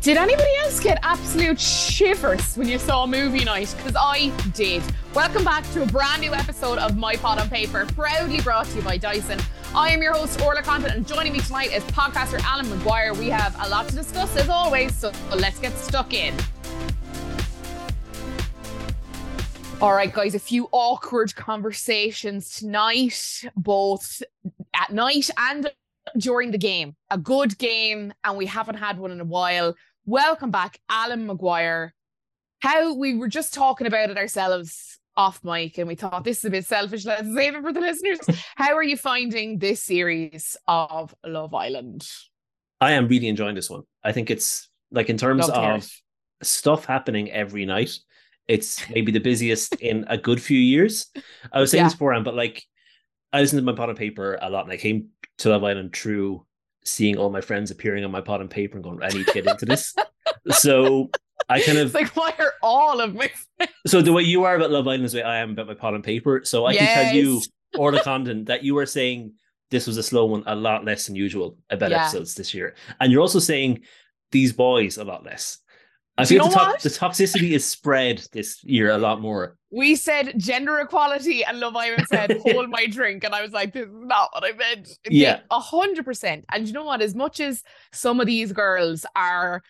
Did anybody else get absolute shivers when you saw movie night? Because I did. Welcome back to a brand new episode of My Pod on Paper, proudly brought to you by Dyson. I am your host, Orla Content, and joining me tonight is podcaster Alan McGuire. We have a lot to discuss as always, so let's get stuck in. All right, guys, a few awkward conversations tonight, both at night and during the game. A good game, and we haven't had one in a while. Welcome back, Alan McGuire. How we were just talking about it ourselves off mic, and we thought this is a bit selfish. Let's save it for the listeners. How are you finding this series of Love Island? I am really enjoying this one. I think it's like in terms of stuff happening every night, it's maybe the busiest in a good few years. I was saying yeah. this beforehand, but like I listened to My Pod on Paper a lot, and I came to Love Island through seeing all my friends appearing on My Pod on Paper and going, I need to get into this. so I kind of it's like why are all of my friends? So the way you are about Love Island is the way I am about My Pod on Paper. So I yes. can tell you Orla Content that you were saying this was a slow one a lot less than usual about yeah. episodes this year. And you're also saying these boys a lot less. I feel the, to- the, toxicity is spread this year a lot more. We said gender equality, and Love Island said hold my drink, and I was like, this is not what I meant. Yeah, a hundred percent. And you know what? As much as some of these girls are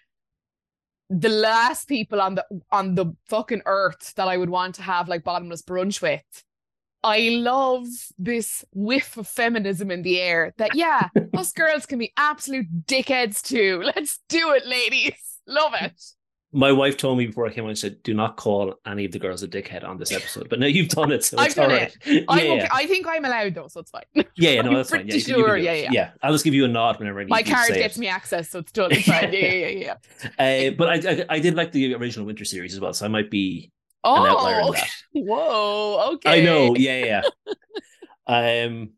the last people on the on the fucking earth that I would want to have like bottomless brunch with. I love this whiff of feminism in the air that yeah, us girls can be absolute dickheads too. Let's do it, ladies. Love it my wife told me before I came on, she said, "Do not call any of the girls a dickhead on this episode." But now you've done it, so I've done it. Yeah, okay. yeah, I think I'm allowed though, so it's fine. Yeah, yeah, no, that's fine. Yeah, sure. yeah, yeah, yeah. I'll just give you a nod whenever I need. To say. My card gets it. me access, so it's totally fine. yeah, yeah, yeah. yeah. Uh, but I, I, I, did like the original Winter series as well, so I might be oh, an outlier in that. Whoa, okay. I know. Yeah, yeah. um,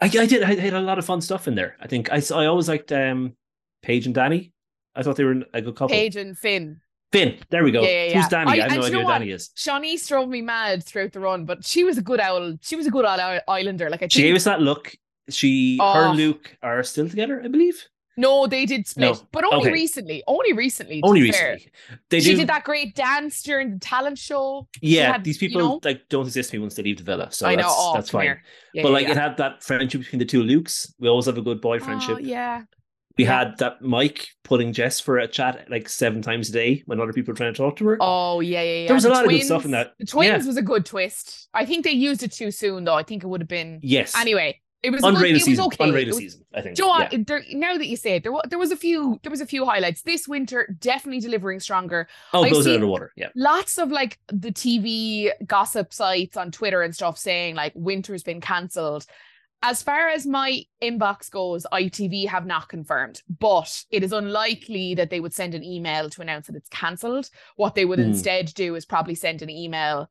I, I did. I had a lot of fun stuff in there. I think I, I always liked um, Paige and Danny. I thought they were a good couple. Paige and Finn. Finn, there we go. Yeah, yeah, yeah. Who's Danny? I, I have no idea who Danny is. Siânnise drove me mad throughout the run, but she was a good owl. She was a good owl Islander. Like I she gave us that look. She, oh. her and oh. Luke are still together, I believe. No, they did split, no. but only okay. recently. Only recently. Only recently. They she do... did that great dance during the talent show. Yeah, had, these people you know? like don't exist to me once they leave the villa, so I know. That's, oh, that's fine. Yeah, but yeah, like yeah. it had that friendship between the two Lukes. We always have a good boy oh, friendship. Oh, yeah. We yeah. had that Mike putting Jess for a chat like seven times a day when other people were trying to talk to her. Oh yeah, yeah, yeah. There was the a lot twins, of good stuff in that. The twins yeah. was a good twist. I think they used it too soon though. I think it would have been yes. Anyway, it was unrated good, season. It was okay. Unrated was, season, I think. Do you know what? Yeah. There, now that you say it, there was there was a few there was a few highlights this winter. Definitely delivering stronger. Oh, I've blows out of the water. Yeah. Lots of like the TV gossip sites on Twitter and stuff saying like winter's been cancelled as far as my inbox goes, ITV have not confirmed, but it is unlikely that they would send an email to announce that it's cancelled. What they would mm. instead do is probably send an email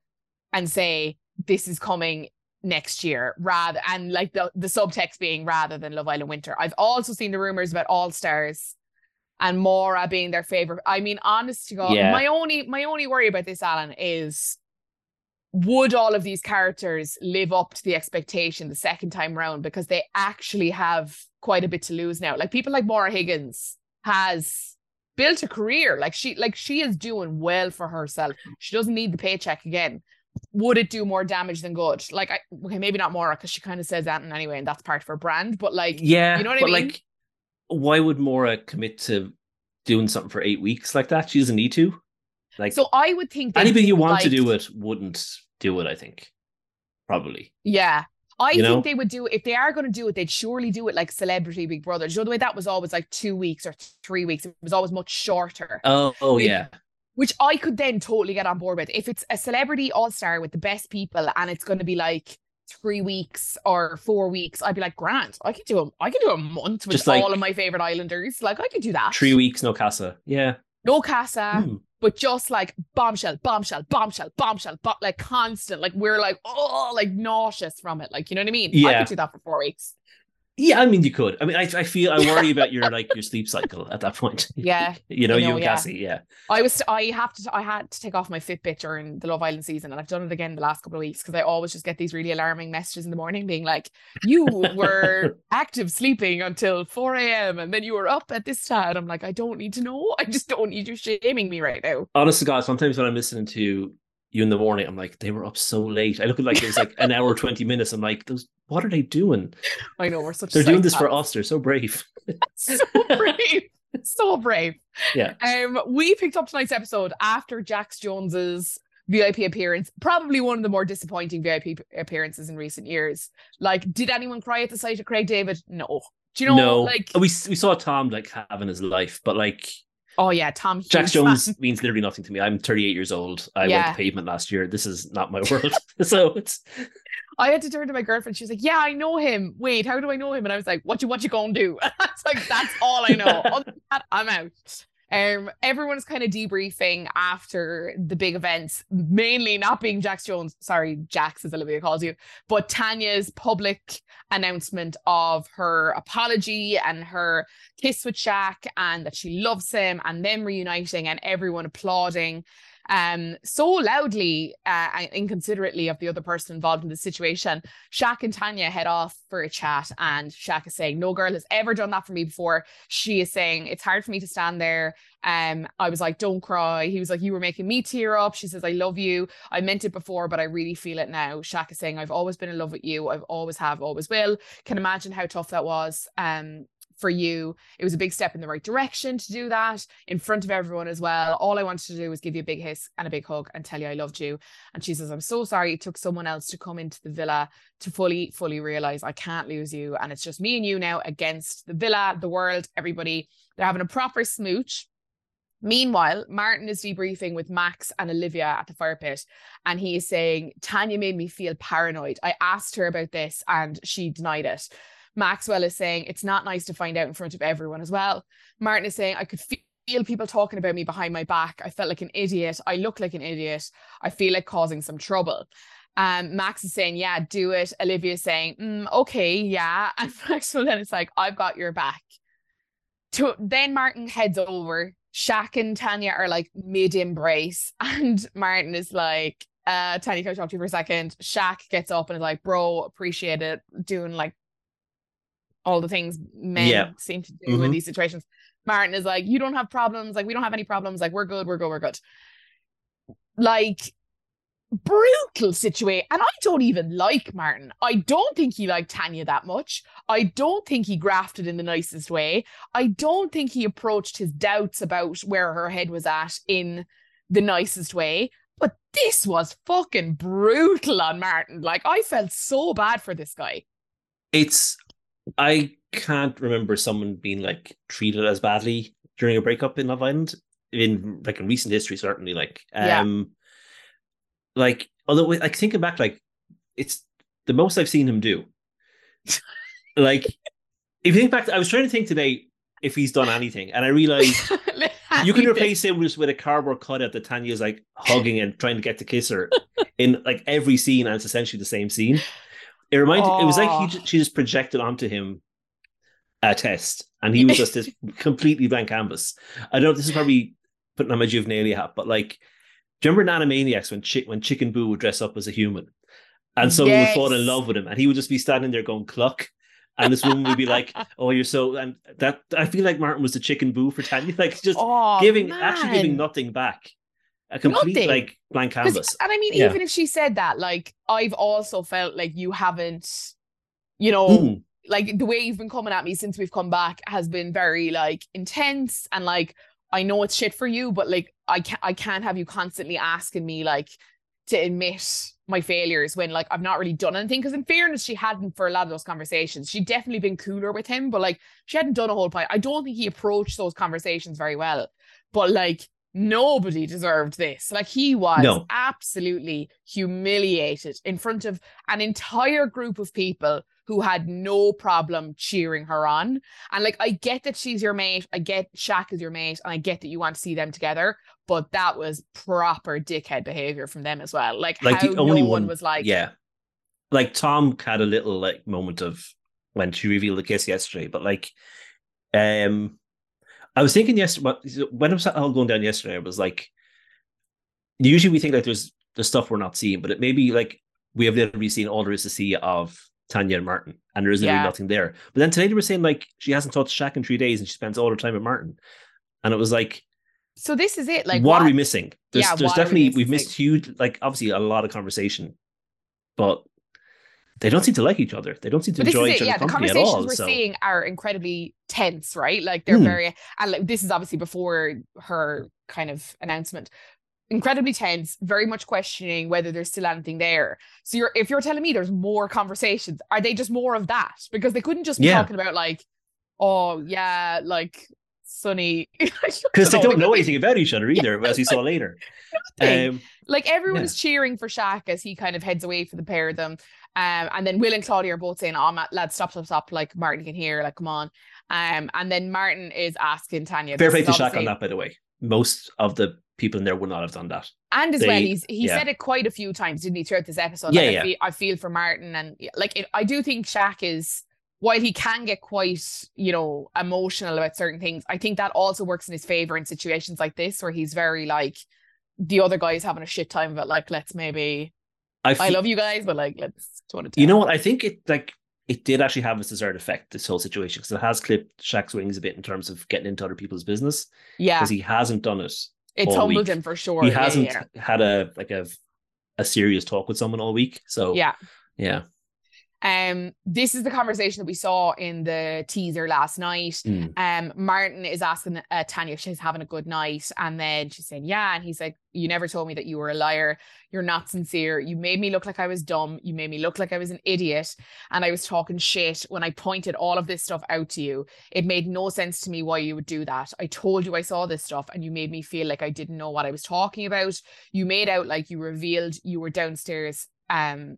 and say, this is coming next year rather and like the, the subtext being rather than Love Island Winter. I've also seen the rumors about All Stars and Maura being their favorite. I mean, honest to God, yeah. my only my only worry about this, Alan, is would all of these characters live up to the expectation the second time round? Because they actually have quite a bit to lose now. Like people like Maura Higgins has built a career. Like she like she is doing well for herself. She doesn't need the paycheck again. Would it do more damage than good? Like I, okay maybe not Maura because she kind of says that in anyway and that's part of her brand but like yeah you know what I mean? like why would Maura commit to doing something for eight weeks like that? She doesn't need to like so I would think anybody who wants to do it wouldn't do it, I think. Probably. Yeah. I you think know? they would do it if they are going to do it, they'd surely do it like Celebrity Big Brother. You know the way that was always like two weeks or three weeks. It was always much shorter. Oh, oh yeah. Which I could then totally get on board with. If it's a celebrity all star with the best people and it's going to be like three weeks or four weeks, I'd be like, Grant, I could do a I could do a month with Just all of my favorite islanders. Like I could do that. Three weeks, no casa. Yeah. No casa. Hmm but just like bombshell, bombshell, bombshell, bombshell, but like constant. Like we're like, oh, like nauseous from it. Like, you know what I mean? Yeah. I could do that for four weeks. Yeah, I mean you could. I mean, I, I feel I worry about your like your sleep cycle at that point. Yeah, you know, know you and yeah. Cassie. Yeah, I was. I have to. I had to take off my Fitbit during the Love Island season, and I've done it again the last couple of weeks because I always just get these really alarming messages in the morning, being like, "You were active sleeping until four a.m. and then you were up at this time." I'm like, I don't need to know. I just don't need you shaming me right now. Honest to God, sometimes when I'm listening to you in the morning, I'm like, they were up so late. I look at like it was like an hour, 20 minutes. I'm like, those what are they doing? I know we're such they're doing this for us. They're so brave. so brave. so brave. Yeah. Um, we picked up tonight's episode after Jax Jones's VIP appearance, probably one of the more disappointing VIP appearances in recent years. Like, did anyone cry at the sight of Craig David? No. Do you know? No. Like, we we saw Tom like having his life, but like Oh yeah, Tom. Jax Jones fan. means literally nothing to me. I'm 38 years old. I yeah. went to pavement last year. This is not my world. so it's. I had to turn to my girlfriend. She was like, "Yeah, I know him. Wait, how do I know him?" And I was like, "What you what you gonna do?" It's like that's all I know. Other than that, I'm out. Um, everyone's kind of debriefing after the big events, mainly not being Jax Jones, sorry, Jax as Olivia calls you, but Tanya's public announcement of her apology and her kiss with Shaq and that she loves him and them reuniting and everyone applauding um, so loudly uh, and inconsiderately of the other person involved in the situation. Shaq and Tanya head off for a chat, and Shaq is saying, No girl has ever done that for me before. She is saying, It's hard for me to stand there. Um, I was like, Don't cry. He was like, You were making me tear up. She says, I love you. I meant it before, but I really feel it now. Shaq is saying, I've always been in love with you. I've always have, always will. Can imagine how tough that was. Um, for you. It was a big step in the right direction to do that in front of everyone as well. All I wanted to do was give you a big hiss and a big hug and tell you I loved you. And she says, I'm so sorry it took someone else to come into the villa to fully, fully realize I can't lose you. And it's just me and you now against the villa, the world, everybody. They're having a proper smooch. Meanwhile, Martin is debriefing with Max and Olivia at the fire pit, and he is saying, Tanya made me feel paranoid. I asked her about this and she denied it. Maxwell is saying it's not nice to find out in front of everyone as well. Martin is saying I could feel people talking about me behind my back. I felt like an idiot. I look like an idiot. I feel like causing some trouble. Um, Max is saying, yeah, do it. Olivia is saying, mm, okay, yeah. And Maxwell then it's like, I've got your back. To, then Martin heads over. Shaq and Tanya are like mid embrace. And Martin is like, uh, Tanya, can I talk to you for a second? Shaq gets up and is like, bro, appreciate it. Doing like all the things men yeah. seem to do mm-hmm. in these situations. Martin is like, you don't have problems. Like, we don't have any problems. Like, we're good. We're good. We're good. Like, brutal situation. And I don't even like Martin. I don't think he liked Tanya that much. I don't think he grafted in the nicest way. I don't think he approached his doubts about where her head was at in the nicest way. But this was fucking brutal on Martin. Like, I felt so bad for this guy. It's I can't remember someone being like treated as badly during a breakup in Love Island in like in recent history, certainly. Like, um, yeah. like although like thinking back, like it's the most I've seen him do. like, if you think back, I was trying to think today if he's done anything, and I realized you can replace him just with a cardboard cutout that Tanya's like hugging and trying to get to kiss her in like every scene, and it's essentially the same scene. It reminded. It was like he, she just projected onto him a test, and he was just this completely blank canvas. I don't. This is probably putting on my juvenilia hat, but like, do you remember in Animaniacs when Chick when Chicken Boo would dress up as a human, and someone yes. would fall in love with him, and he would just be standing there going cluck. And this woman would be like, "Oh, you're so," and that I feel like Martin was the chicken boo for Tanya, like just giving, man. actually giving nothing back a complete like blank canvas. And I mean, yeah. even if she said that, like I've also felt like you haven't, you know, mm. like the way you've been coming at me since we've come back has been very like intense and like I know it's shit for you, but like I can't I can't have you constantly asking me like to admit my failures when like I've not really done anything. Because in fairness, she hadn't for a lot of those conversations. She'd definitely been cooler with him, but like she hadn't done a whole pint. I don't think he approached those conversations very well. But like nobody deserved this. Like he was no. absolutely humiliated in front of an entire group of people who had no problem cheering her on. And like, I get that she's your mate. I get Shaq is your mate. And I get that you want to see them together. But that was proper dickhead behavior from them as well. Like, like how the only no one, one was like, yeah. Like Tom had a little like moment of when she revealed the kiss yesterday. But like, um, I was thinking yesterday when I was all going down yesterday, I was like, usually we think like there's the stuff we're not seeing, but it may be like we have literally seen all there is to see of Tanya and Martin, and there is yeah. really nothing there. But then today they were saying like she hasn't touched Shaq in three days, and she spends all her time with Martin, and it was like, so this is it. Like, what, what? are we missing? There's, yeah, there's definitely we have missed huge, like obviously a lot of conversation, but they don't seem to like each other. They don't seem to enjoy each other's yeah, company at all. The conversations we're so. seeing are incredibly tense, right? Like they're mm. very, and like this is obviously before her kind of announcement incredibly tense, very much questioning whether there's still anything there. So you're if you're telling me there's more conversations, are they just more of that? Because they couldn't just be yeah. talking about like, oh yeah, like Sonny. Because they don't know anything about each other either, yeah, as we saw later. Um, like everyone's yeah. cheering for Shaq as he kind of heads away for the pair of them. Um, and then Will and Claudia are both saying, Oh, Matt, lads, stop, stop, stop. Like Martin can hear, like, come on. Um, and then Martin is asking Tanya. Fair play to Shaq on that, by the way. Most of the people in there would not have done that. And as they, well, he's he yeah. said it quite a few times, didn't he, throughout this episode? Yeah, like, yeah. I, feel, I feel for Martin, and like it, I do think Shaq is while he can get quite, you know, emotional about certain things, I think that also works in his favor in situations like this where he's very like the other guy is having a shit time, but like let's maybe I, I love you guys, but like let's You know what? I think it like it did actually have its desired effect, this whole situation, because it has clipped Shaq's wings a bit in terms of getting into other people's business. Yeah. Because he hasn't done it it's humbled week. him for sure. He hasn't yeah. had a like a a serious talk with someone all week. So yeah, yeah. Um, this is the conversation that we saw in the teaser last night. Mm. Um, Martin is asking uh, Tanya if she's having a good night, and then she's saying, "Yeah," and he's like, "You never told me that you were a liar. You're not sincere. You made me look like I was dumb. You made me look like I was an idiot, and I was talking shit when I pointed all of this stuff out to you. It made no sense to me why you would do that. I told you I saw this stuff, and you made me feel like I didn't know what I was talking about. You made out like you revealed you were downstairs." Um,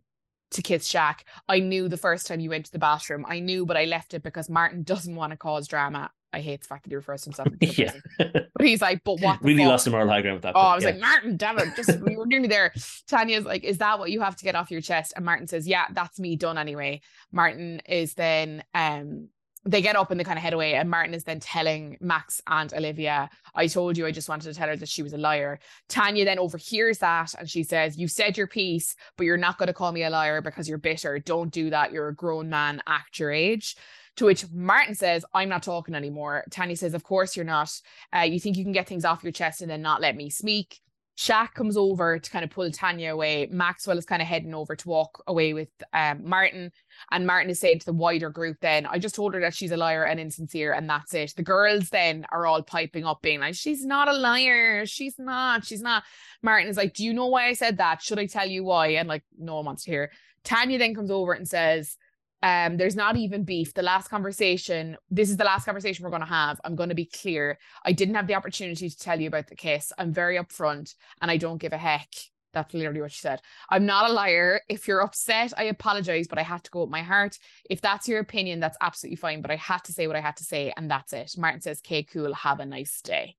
to kiss Shaq. I knew the first time you went to the bathroom. I knew, but I left it because Martin doesn't want to cause drama. I hate the fact that he refers to himself. yeah. but he's like, but what? really fuck? lost the moral high ground with that. Oh, I was yeah. like, Martin, damn it. Just, we were nearly there. Tanya's like, is that what you have to get off your chest? And Martin says, yeah, that's me done anyway. Martin is then, um, they get up and they kind of head away. And Martin is then telling Max and Olivia, I told you I just wanted to tell her that she was a liar. Tanya then overhears that and she says, You said your piece, but you're not going to call me a liar because you're bitter. Don't do that. You're a grown man, act your age. To which Martin says, I'm not talking anymore. Tanya says, Of course you're not. Uh, you think you can get things off your chest and then not let me speak. Shaq comes over to kind of pull Tanya away. Maxwell is kind of heading over to walk away with um, Martin. And Martin is saying to the wider group, then, I just told her that she's a liar and insincere, and that's it. The girls then are all piping up, being like, She's not a liar. She's not. She's not. Martin is like, Do you know why I said that? Should I tell you why? And like, no one wants to hear. Tanya then comes over and says, um, there's not even beef. The last conversation, this is the last conversation we're going to have. I'm going to be clear. I didn't have the opportunity to tell you about the kiss. I'm very upfront and I don't give a heck. That's literally what she said. I'm not a liar. If you're upset, I apologize, but I had to go with my heart. If that's your opinion, that's absolutely fine. But I had to say what I had to say, and that's it. Martin says, Okay, cool. Have a nice day.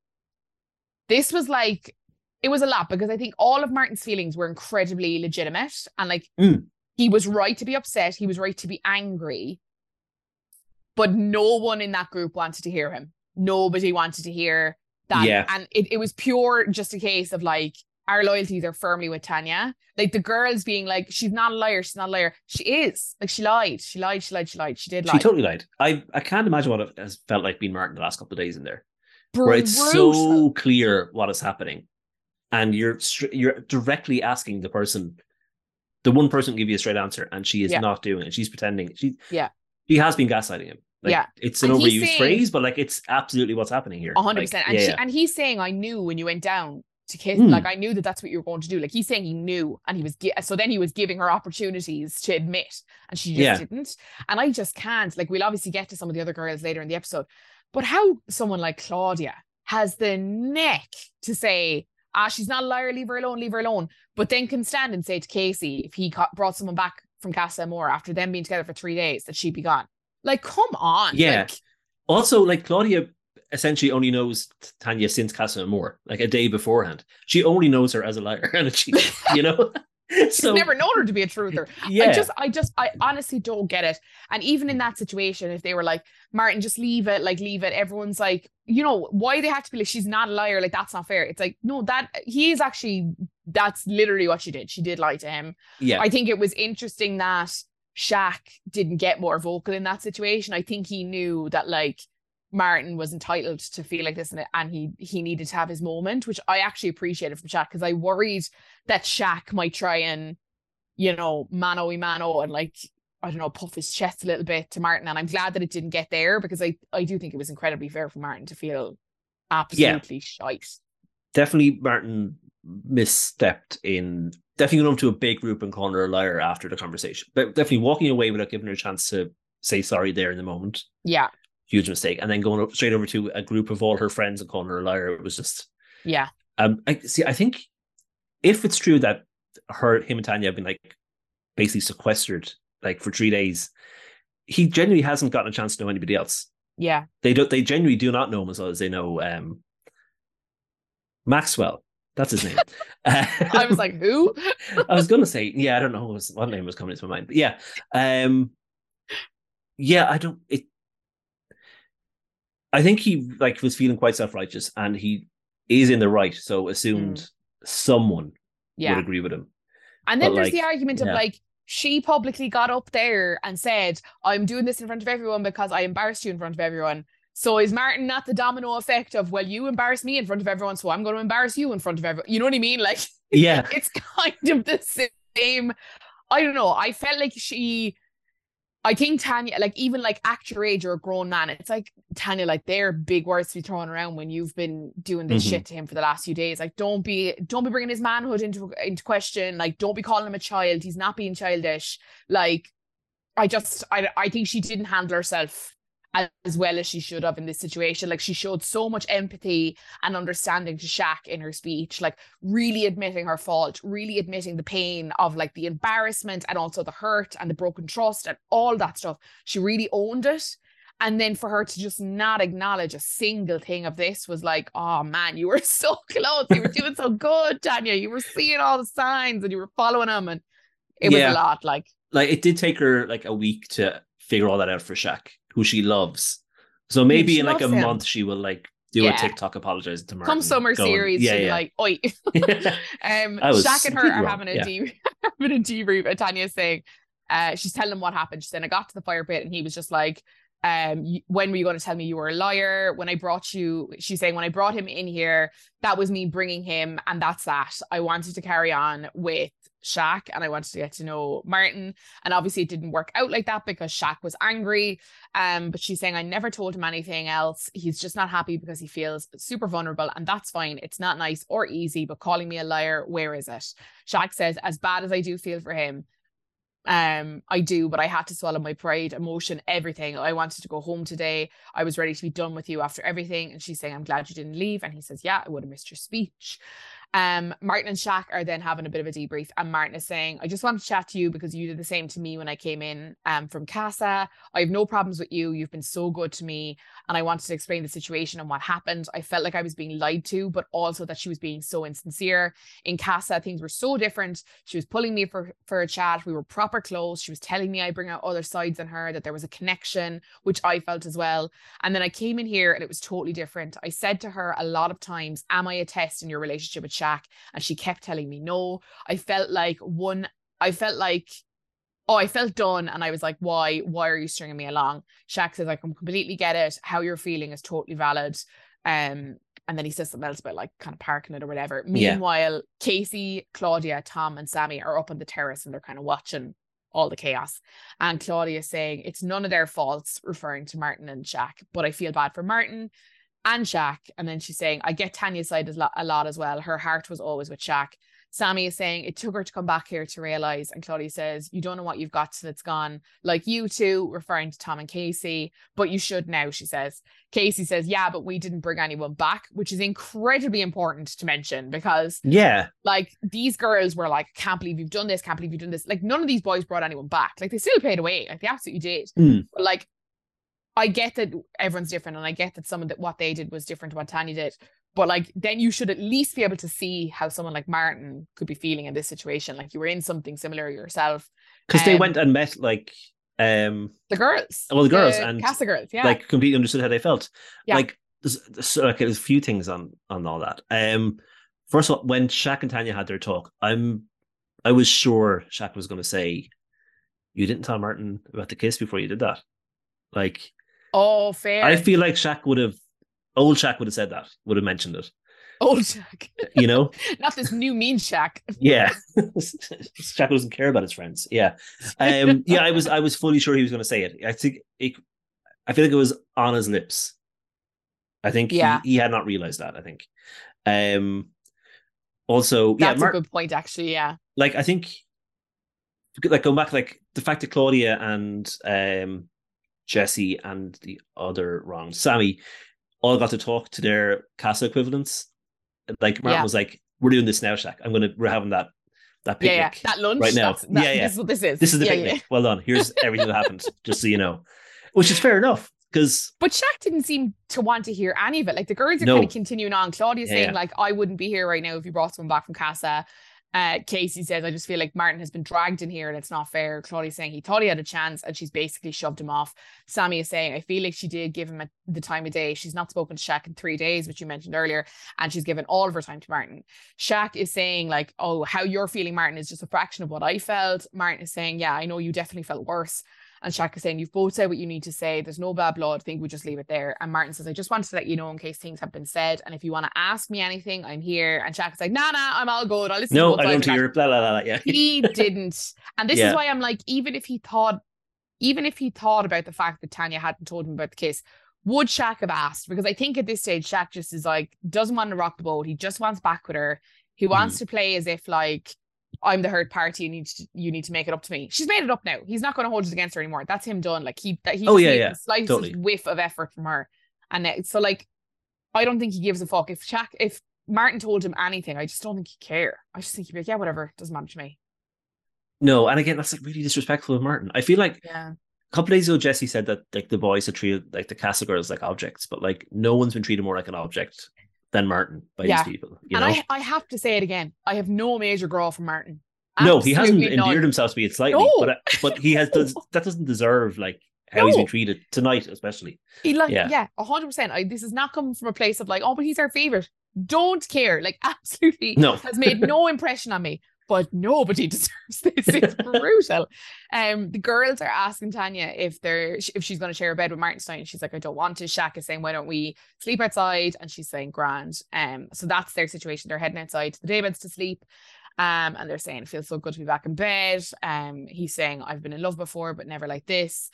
This was like, it was a lot because I think all of Martin's feelings were incredibly legitimate and like mm he was right to be upset. He was right to be angry. But no one in that group wanted to hear him. Nobody wanted to hear that. Yeah. And it, it was pure just a case of like, our loyalties are firmly with Tanya. Like the girls being like, she's not a liar, she's not a liar. She is. Like she lied. She lied, she lied, she lied. She did lie. She totally lied. I, I can't imagine what it has felt like being Martin the last couple of days in there. Brutal. Where it's so clear what is happening. And you're you're directly asking the person the one person give you a straight answer and she is yeah. not doing it. She's pretending. She yeah. She has been gaslighting him. Like, yeah. It's an and overused saying, phrase, but like it's absolutely what's happening here. 100%. Like, and, yeah, she, and he's saying, I knew when you went down to kiss, mm. like I knew that that's what you were going to do. Like he's saying he knew and he was, so then he was giving her opportunities to admit and she just yeah. didn't. And I just can't, like we'll obviously get to some of the other girls later in the episode, but how someone like Claudia has the neck to say, ah, she's not a liar, leave her alone, leave her alone. But then can stand and say to Casey, if he brought someone back from Casa Amor after them being together for three days, that she'd be gone. Like, come on. Yeah. Like, also, like Claudia essentially only knows Tanya since Casa Amor, like a day beforehand. She only knows her as a liar. And a cheat, you know? so, never known her to be a truther. Yeah. I just, I just, I honestly don't get it. And even in that situation, if they were like, Martin, just leave it, like leave it, everyone's like, you know, why they have to be like, she's not a liar, like that's not fair. It's like, no, that he is actually, that's literally what she did. She did lie to him. Yeah. I think it was interesting that Shaq didn't get more vocal in that situation. I think he knew that like Martin was entitled to feel like this and, and he he needed to have his moment, which I actually appreciated from Shaq because I worried that Shaq might try and, you know, mano y mano and like, I don't know, puff his chest a little bit to Martin. And I'm glad that it didn't get there because I, I do think it was incredibly fair for Martin to feel absolutely yeah. shite. Definitely Martin misstepped in definitely going up to a big group and calling her a liar after the conversation. But definitely walking away without giving her a chance to say sorry there in the moment. Yeah huge mistake. And then going straight over to a group of all her friends and calling her a liar, it was just yeah. Um, I see. I think if it's true that her, him, and Tanya have been like basically sequestered like for three days, he genuinely hasn't gotten a chance to know anybody else. Yeah, they don't. They genuinely do not know him as well as they know um, Maxwell. That's his name. I was like, who? I was gonna say, yeah, I don't know what, what name was coming into my mind, but yeah, um, yeah, I don't. It I think he like was feeling quite self righteous, and he is in the right, so assumed mm. someone yeah. would agree with him. And then but there's like, the argument of yeah. like she publicly got up there and said, "I'm doing this in front of everyone because I embarrassed you in front of everyone." So is Martin not the domino effect of well, you embarrassed me in front of everyone, so I'm going to embarrass you in front of everyone? You know what I mean? Like, yeah, it's kind of the same. I don't know. I felt like she I think Tanya, like even like act your age or a grown man, it's like Tanya, like they're big words to be thrown around when you've been doing this mm-hmm. shit to him for the last few days. Like, don't be, don't be bringing his manhood into into question. Like, don't be calling him a child. He's not being childish. Like, I just, I, I think she didn't handle herself as well as she should have in this situation. Like she showed so much empathy and understanding to Shaq in her speech, like really admitting her fault, really admitting the pain of like the embarrassment and also the hurt and the broken trust and all that stuff. She really owned it. And then for her to just not acknowledge a single thing of this was like, oh man, you were so close. You were doing so good, Tanya. You were seeing all the signs and you were following them. And it yeah. was a lot. Like, like it did take her like a week to figure all that out for Shaq who she loves. So maybe in like a him. month she will like do yeah. a TikTok apologizing to Martin. Come summer going, series, yeah, yeah. like, oi. um Shaq and her are having a yeah. de- having a debrief. Tanya's saying, uh, she's telling him what happened. She said, I got to the fire pit and he was just like, um, when were you going to tell me you were a liar? When I brought you, she's saying, when I brought him in here, that was me bringing him, and that's that. I wanted to carry on with Shaq and I wanted to get to know Martin. And obviously it didn't work out like that because Shaq was angry. Um, but she's saying I never told him anything else. He's just not happy because he feels super vulnerable, and that's fine. It's not nice or easy, but calling me a liar, where is it? Shaq says, as bad as I do feel for him, um i do but i had to swallow my pride emotion everything i wanted to go home today i was ready to be done with you after everything and she's saying i'm glad you didn't leave and he says yeah i would have missed your speech um, Martin and Shaq are then having a bit of a debrief, and Martin is saying, I just want to chat to you because you did the same to me when I came in um, from Casa. I have no problems with you. You've been so good to me. And I wanted to explain the situation and what happened. I felt like I was being lied to, but also that she was being so insincere. In Casa, things were so different. She was pulling me for, for a chat. We were proper close. She was telling me I bring out other sides in her, that there was a connection, which I felt as well. And then I came in here and it was totally different. I said to her a lot of times, Am I a test in your relationship with Shaq? And she kept telling me no. I felt like one, I felt like, oh, I felt done. And I was like, why? Why are you stringing me along? Shaq says, I can completely get it. How you're feeling is totally valid. Um, and then he says something else about like kind of parking it or whatever. Meanwhile, yeah. Casey, Claudia, Tom, and Sammy are up on the terrace and they're kind of watching all the chaos. And Claudia is saying it's none of their faults, referring to Martin and Shaq. But I feel bad for Martin and Shaq. And then she's saying, I get Tanya's side a lot as well. Her heart was always with Shaq. Sammy is saying it took her to come back here to realize. And Claudia says, You don't know what you've got till it's gone. Like you two, referring to Tom and Casey, but you should now, she says. Casey says, Yeah, but we didn't bring anyone back, which is incredibly important to mention because, yeah, like these girls were like, Can't believe you've done this, can't believe you've done this. Like none of these boys brought anyone back. Like they still paid away, like they absolutely did. Mm. But like I get that everyone's different, and I get that some of the, what they did was different to what Tanya did. But like then you should at least be able to see how someone like Martin could be feeling in this situation. Like you were in something similar yourself. Because um, they went and met like um the girls. Well the girls the and Casa girls, yeah. Like completely understood how they felt. Yeah. Like there's, there's, okay, there's a few things on on all that. Um first of all, when Shaq and Tanya had their talk, I'm I was sure Shaq was gonna say, You didn't tell Martin about the kiss before you did that. Like Oh, fair. I feel like Shaq would have old Shaq would have said that, would have mentioned it. Old Shaq. You know? Not this new mean Shaq. yeah. Shaq doesn't care about his friends. Yeah. Um, yeah, I was I was fully sure he was gonna say it. I think it, I feel like it was on his lips. I think yeah. he, he had not realized that, I think. Um also That's yeah, Mar- a good point actually, yeah. Like I think like going back like the fact that Claudia and um Jessie and the other wrong Sammy all got to talk to their Casa equivalents. Like Martin yeah. was like, "We're doing this now, Shaq. I'm gonna we're having that that picnic yeah, yeah. that lunch right now. That, yeah, yeah. This is what this is. This is the yeah, picnic. Yeah. Well done. Here's everything that happened, just so you know, which is fair enough. Because but Shaq didn't seem to want to hear any of it. Like the girls are no. kind of continuing on. Claudia saying like, "I wouldn't be here right now if you brought someone back from Casa." Uh, Casey says, I just feel like Martin has been dragged in here and it's not fair. Claudia's saying he thought he had a chance and she's basically shoved him off. Sammy is saying, I feel like she did give him a, the time of day. She's not spoken to Shaq in three days, which you mentioned earlier, and she's given all of her time to Martin. Shaq is saying, like, oh, how you're feeling, Martin, is just a fraction of what I felt. Martin is saying, yeah, I know you definitely felt worse. And Shaq is saying, You've both said what you need to say. There's no bad blood. I think we just leave it there. And Martin says, I just wanted to let you know in case things have been said. And if you want to ask me anything, I'm here. And Shaq is like, Nah, nah, I'm all good. I'll listen no, I don't hear blah, blah, blah, Yeah. He didn't. And this yeah. is why I'm like, even if he thought, even if he thought about the fact that Tanya hadn't told him about the kiss, would Shaq have asked? Because I think at this stage, Shaq just is like, doesn't want to rock the boat. He just wants back with her. He wants mm. to play as if like I'm the hurt party. You need to you need to make it up to me. She's made it up now. He's not going to hold it against her anymore. That's him done. Like he that he oh yeah yeah slightest totally. whiff of effort from her, and it, so like I don't think he gives a fuck if Shaq if Martin told him anything. I just don't think he'd care. I just think he'd be like, yeah, whatever, doesn't matter to me. No, and again, that's like really disrespectful of Martin. I feel like yeah. A couple days ago, Jessie said that like the boys had treated like the Casa girls like objects, but like no one's been treated more like an object than Martin by yeah. these people. and know? I, I have to say it again. I have no major grow from Martin. No, he hasn't none. endeared himself to me it slightly, no. but uh, but he has does, that doesn't deserve like how no. he's been treated tonight, especially. He like yeah, hundred percent. This is not coming from a place of like, oh, but he's our favorite. Don't care, like absolutely. No, has made no impression on me. But nobody deserves this. It's brutal. Um, the girls are asking Tanya if they're if she's going to share a bed with Martin Stein. She's like, I don't want to. Shaq is saying, why don't we sleep outside? And she's saying, grand. Um, so that's their situation. They're heading outside to the daybeds to sleep. Um, and they're saying it feels so good to be back in bed. Um, he's saying I've been in love before, but never like this.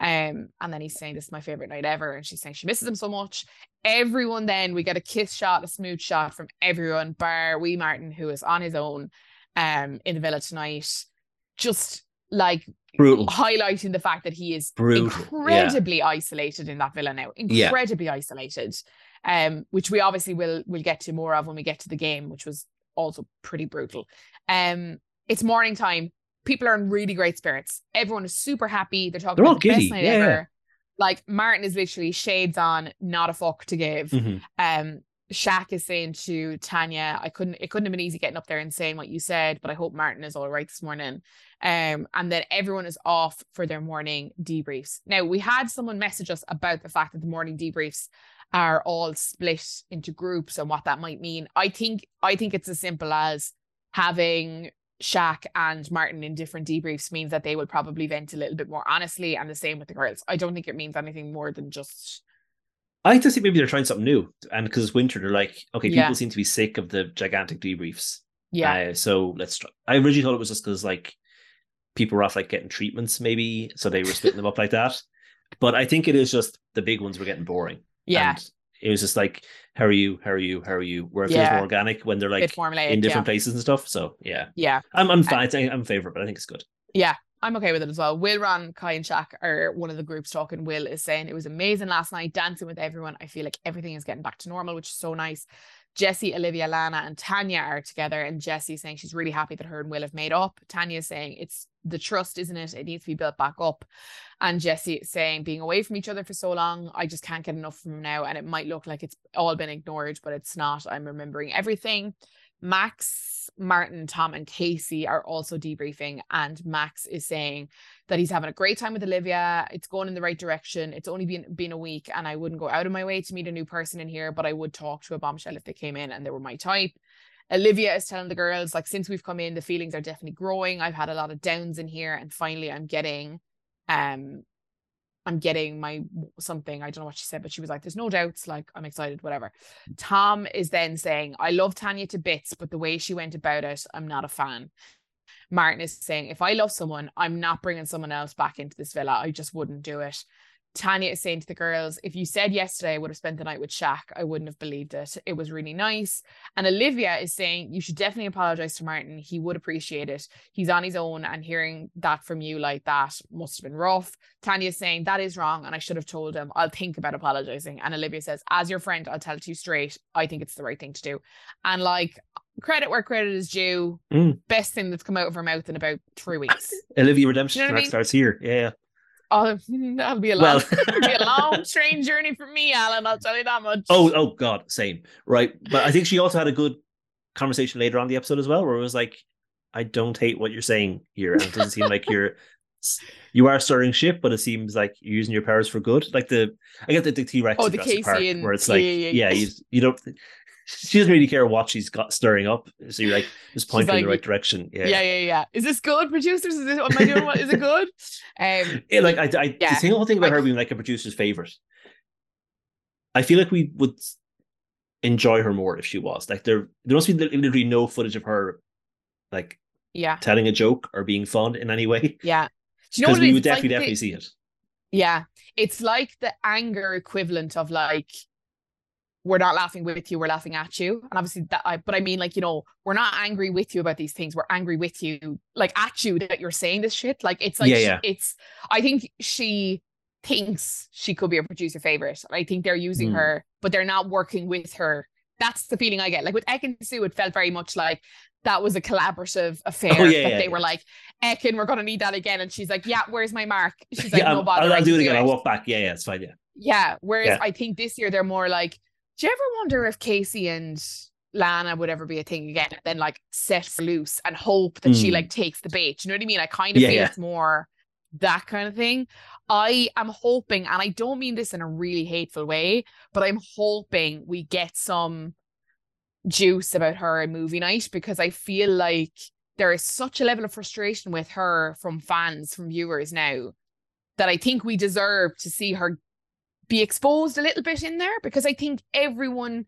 Um, and then he's saying this is my favorite night ever, and she's saying she misses him so much. Everyone then we get a kiss shot, a smooth shot from everyone, bar wee Martin, who is on his own, um, in the villa tonight, just like Brutal. highlighting the fact that he is Brutal. incredibly yeah. isolated in that villa now, incredibly yeah. isolated. Um, which we obviously will will get to more of when we get to the game, which was also pretty brutal. Um, it's morning time. People are in really great spirits. Everyone is super happy. They're talking They're about the giddy. best night yeah. ever. Like Martin is literally shades on, not a fuck to give. Mm-hmm. Um, Shaq is saying to Tanya, I couldn't it couldn't have been easy getting up there and saying what you said, but I hope Martin is all right this morning. Um, and then everyone is off for their morning debriefs. Now we had someone message us about the fact that the morning debriefs are all split into groups and what that might mean. I think I think it's as simple as having Shaq and Martin in different debriefs means that they will probably vent a little bit more honestly, and the same with the girls. I don't think it means anything more than just. I just think maybe they're trying something new, and because it's winter, they're like, okay, people yeah. seem to be sick of the gigantic debriefs. Yeah. Uh, so let's. Try. I originally thought it was just because like people were off like getting treatments, maybe, so they were splitting them up like that. But I think it is just the big ones were getting boring. Yeah. And it was just like, how are you? How are you? How are you? Where it yeah. feels more organic when they're like in different yeah. places and stuff. So yeah. Yeah. I'm I'm fine. I'm favorite, but I think it's good. Yeah. I'm okay with it as well. Will Ron, Kai, and Shaq are one of the groups talking. Will is saying it was amazing last night, dancing with everyone. I feel like everything is getting back to normal, which is so nice. Jessie, Olivia, Lana, and Tanya are together, and Jessie saying she's really happy that her and Will have made up. Tanya saying it's the trust, isn't it? It needs to be built back up. And Jessie saying being away from each other for so long, I just can't get enough from now. And it might look like it's all been ignored, but it's not. I'm remembering everything. Max, Martin, Tom, and Casey are also debriefing, and Max is saying that he's having a great time with Olivia. It's going in the right direction. It's only been been a week, and I wouldn't go out of my way to meet a new person in here, but I would talk to a bombshell if they came in and they were my type. Olivia is telling the girls, like, since we've come in, the feelings are definitely growing. I've had a lot of downs in here, and finally, I'm getting um I'm getting my something. I don't know what she said, but she was like, There's no doubts. Like, I'm excited, whatever. Tom is then saying, I love Tanya to bits, but the way she went about it, I'm not a fan. Martin is saying, If I love someone, I'm not bringing someone else back into this villa. I just wouldn't do it. Tanya is saying to the girls, if you said yesterday I would have spent the night with Shaq, I wouldn't have believed it. It was really nice. And Olivia is saying, you should definitely apologize to Martin. He would appreciate it. He's on his own, and hearing that from you like that must have been rough. Tanya is saying, that is wrong, and I should have told him. I'll think about apologizing. And Olivia says, as your friend, I'll tell it to you straight. I think it's the right thing to do. And like, credit where credit is due. Mm. Best thing that's come out of her mouth in about three weeks. Olivia Redemption you know I mean? starts here. Yeah. Oh, that'll be a long, well, be a long, strange journey for me, Alan. I'll tell you that much. Oh, oh God, same. Right, but I think she also had a good conversation later on the episode as well, where it was like, "I don't hate what you're saying here, and it doesn't seem like you're." You are stirring shit, but it seems like you're using your powers for good. Like the, I get the, the T Rex. Oh, the Casey and where it's like, yeah, yeah, yeah. yeah you, you don't she doesn't really care what she's got stirring up. So you're like just pointing like, in the right direction. Yeah. Yeah, yeah, yeah. Is this good, producers? Is this am I doing what is it good? Um yeah, like I I yeah. the whole thing about her being like a producer's favorite. I feel like we would enjoy her more if she was. Like there there must be literally no footage of her like yeah telling a joke or being fun in any way. Yeah. Do you know what we would definitely like definitely the, see it. Yeah. It's like the anger equivalent of like we're not laughing with you, we're laughing at you. And obviously that I but I mean like, you know, we're not angry with you about these things. We're angry with you, like at you that you're saying this shit. Like it's like yeah, yeah. it's I think she thinks she could be a producer favorite. I think they're using mm. her, but they're not working with her. That's the feeling I get. Like with Ekin-Su, it felt very much like that was a collaborative affair. Oh, yeah, that yeah, they yeah. were like, Ekin, we're gonna need that again. And she's like, Yeah, where's my mark? She's like, yeah, No bother. I'll, I'll do it again. I'll walk back. Yeah, yeah, it's fine. Yeah. Yeah. Whereas I think this year they're more like, do you ever wonder if Casey and Lana would ever be a thing again? Then like set loose and hope that mm. she hmm. like takes the bait. You know what I mean? I kind of yeah, feel yeah. it's more that kind of thing. I am hoping, and I don't mean this in a really hateful way, but I'm hoping we get some juice about her in movie night because I feel like there is such a level of frustration with her from fans, from viewers now, that I think we deserve to see her be exposed a little bit in there because I think everyone,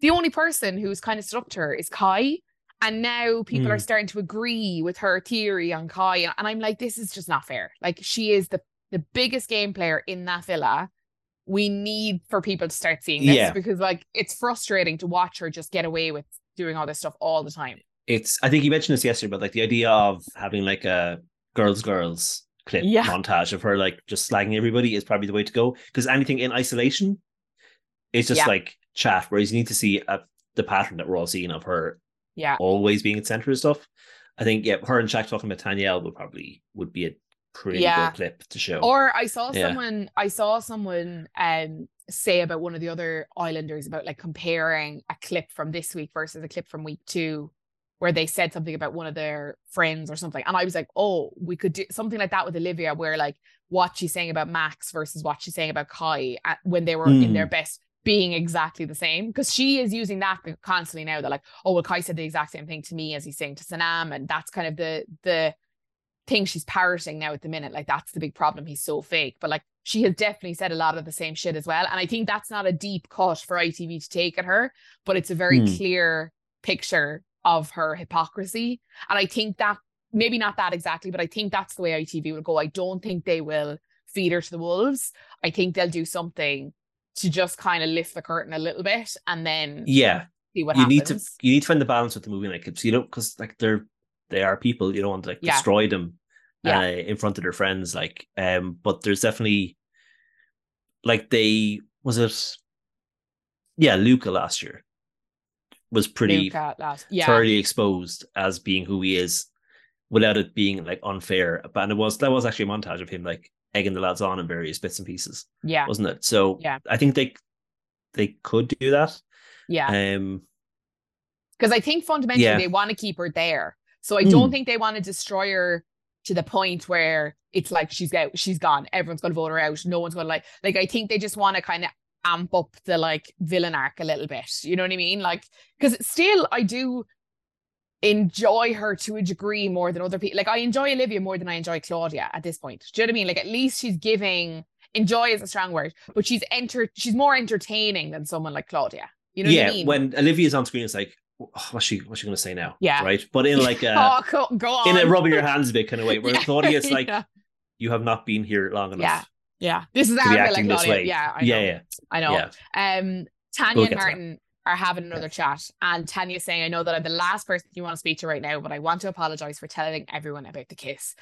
the only person who's kind of stuck to her is Kai. And now people mm. are hmm. starting to agree with her theory on Kai. And I'm like, this is just not fair. Like, she is the, the biggest game player in that villa. We need for people to start seeing this yeah. because, like, it's frustrating to watch her just get away with doing all this stuff all the time. It's, I think you mentioned this yesterday, but like the idea of having like a girls, girls clip yeah. montage of her like just slagging everybody is probably the way to go because anything in isolation is just yeah. like chat whereas you need to see a, the pattern that we're all seeing of her yeah always being at center of stuff i think yeah her and Shaq talking about Tanya would probably would be a pretty yeah. good clip to show or i saw yeah. someone i saw someone um say about one of the other islanders about like comparing a clip from this week versus a clip from week two where they said something about one of their friends or something. And I was like, oh, we could do something like that with Olivia, where like what she's saying about Max versus what she's saying about Kai when they were mm. in their hmm. best being exactly the same. Because she is using that constantly now. That like, oh, well, Kai said the exact same thing to me as he's saying to Sanam. And that's kind of the the thing she's parroting now at the minute. Like that's the big problem. He's so fake. But like she has definitely said a lot of the same shit as well. And I think that's not a deep cut for ITV to take at her, but it's a very mm. clear picture of her hypocrisy. And I think that maybe not that exactly, but I think that's the way ITV will go. I don't think they will feed her to the wolves. I think they'll do something to just kind of lift the curtain a little bit and then yeah see what you happens. need to you need to find the balance with the movie like you know because like they're they are people you don't want to like yeah. destroy them yeah. uh, in front of their friends like um but there's definitely like they was it yeah Luca last year was pretty. Yeah. thoroughly exposed as being who he is without it being like unfair. But it was that was actually a montage of him like egging the lads on in various bits and pieces. Yeah. Wasn't it? So yeah. I think they they could do that. Yeah. Um because I think fundamentally yeah. they want to keep her there. So I don't mm. think they want to destroy her to the point where it's like she's out, she's gone. Everyone's gonna vote her out. No one's gonna like like I think they just want to kind of amp up the like villain arc a little bit. You know what I mean? Like because still I do enjoy her to a degree more than other people. Like I enjoy Olivia more than I enjoy Claudia at this point. Do you know what I mean? Like at least she's giving enjoy is a strong word, but she's enter she's more entertaining than someone like Claudia. You know yeah, I mean? when Olivia's on screen, it's like, oh, what's she what's she gonna say now? Yeah. Right. But in like a uh, oh, go, go in a rubbing your hands a bit kind of way, where yeah, Claudia it's like yeah. you have not been here long enough. Yeah. Yeah. This is our like Claudia. Yeah, I know. Yeah, yeah. I know. Yeah. Um Tanya we'll and Martin are having another chat. And Tanya saying, I know that I'm the last person you want to speak to right now, but I want to apologize for telling everyone about the kiss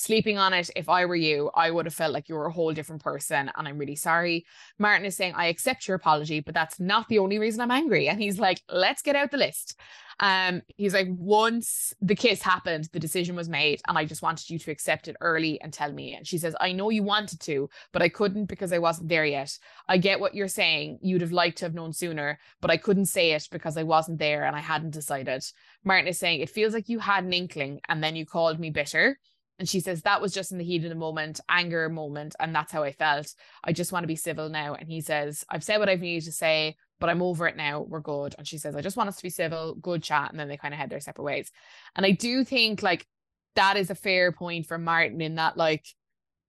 sleeping on it. If I were you, I would have felt like you were a whole different person. And I'm really sorry. Martin is saying, I accept your apology, but that's not the only reason I'm angry. And he's like, let's get out the list. Um, he's like, once the kiss happened, the decision was made, and I just wanted you to accept it early and tell me. And she says, I know you wanted to, but I couldn't because I wasn't there yet. I get what you're saying. You'd have liked to have known sooner, but I couldn't say it because I wasn't there and I hadn't decided. Martin is saying, It feels like you had an inkling and then you called me bitter. And she says, that was just in the heat of the moment, anger moment. And that's how I felt. I just want to be civil now. And he says, I've said what I've needed to say, but I'm over it now. We're good. And she says, I just want us to be civil, good chat. And then they kind of head their separate ways. And I do think like that is a fair point for Martin in that, like,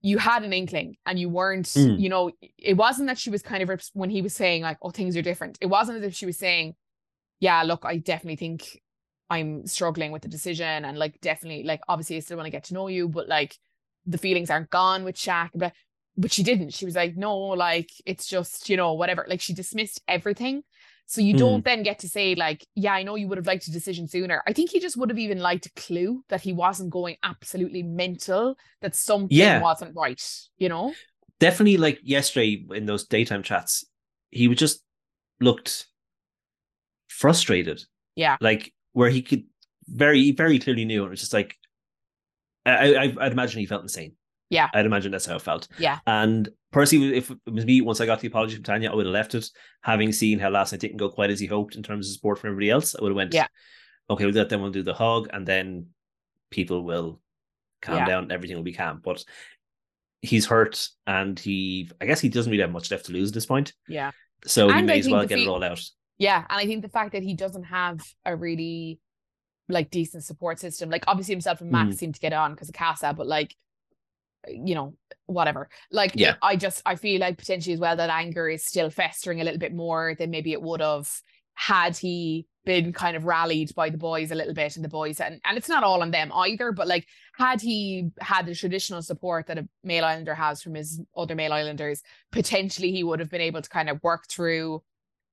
you had an inkling and you weren't, mm. you know, it wasn't that she was kind of when he was saying, like, oh, things are different. It wasn't as if she was saying, yeah, look, I definitely think I'm struggling with the decision and like definitely like obviously I still want to get to know you, but like the feelings aren't gone with Shaq. But but she didn't. She was like, no, like it's just, you know, whatever. Like she dismissed everything. So you mm. don't then get to say, like, yeah, I know you would have liked a decision sooner. I think he just would have even liked a clue that he wasn't going absolutely mental, that something yeah. wasn't right, you know? Definitely like yesterday in those daytime chats, he would just looked frustrated. Yeah. Like where he could very, very clearly knew. It was just like, I, I, I'd imagine he felt insane. Yeah. I'd imagine that's how it felt. Yeah. And personally, if it was me, once I got the apology from Tanya, I would have left it. Having seen how last night didn't go quite as he hoped in terms of support from everybody else, I would have went, yeah. okay, we'll do that, then we'll do the hug, and then people will calm yeah. down, everything will be calm. But he's hurt and he, I guess he doesn't really have much left to lose at this point. Yeah. So and he may I as well get it all out. Yeah, and I think the fact that he doesn't have a really like decent support system, like obviously himself and Max mm. seem to get on because of Casa, but like you know whatever like yeah i just i feel like potentially as well that anger is still festering a little bit more than maybe it would have had he been kind of rallied by the boys a little bit and the boys and, and it's not all on them either but like had he had the traditional support that a male islander has from his other male islanders potentially he would have been able to kind of work through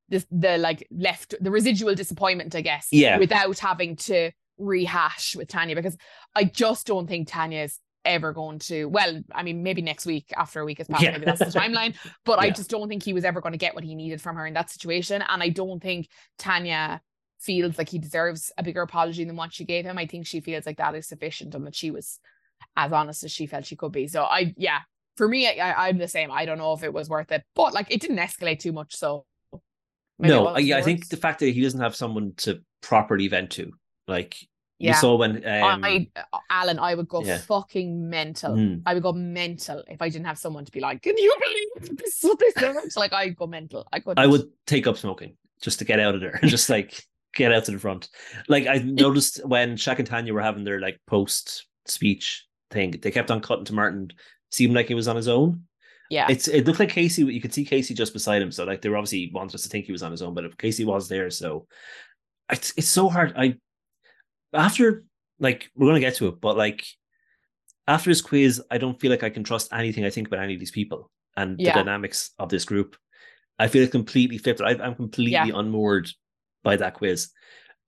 the the like left the residual disappointment, I guess. Yeah. Without having to rehash with Tanya because I just don't think Tanya's ever going to well i mean maybe next week after a week has passed yeah. maybe that's the timeline but yeah. i just don't think he was ever going to get what he needed from her in that situation and i don't think tanya feels like he deserves a bigger apology than what she gave him i think she feels like that is sufficient and that she was as honest as she felt she could be so i yeah for me I, i'm the same i don't know if it was worth it but like it didn't escalate too much so Maybe no, yeah, I think the fact that he doesn't have someone to properly vent to, like yeah. you saw when um, I, Alan, I would go yeah. fucking mental. Mm. I would go mental if I didn't have someone to be like, "Can you believe this?" this like I'd go mental. I could. I would take up smoking just to get out of there, just like get out to the front. Like I noticed when Shaq and Tanya were having their like post speech thing, they kept on cutting to Martin, seemed like he was on his own. Yeah. It's it looked like Casey, you could see Casey just beside him. So like they were obviously wanted us to think he was on his own, but if Casey was there, so it's it's so hard. I after like we're gonna get to it, but like after this quiz, I don't feel like I can trust anything I think about any of these people and yeah. the dynamics of this group. I feel completely flipped. I, am completely yeah. unmoored by that quiz,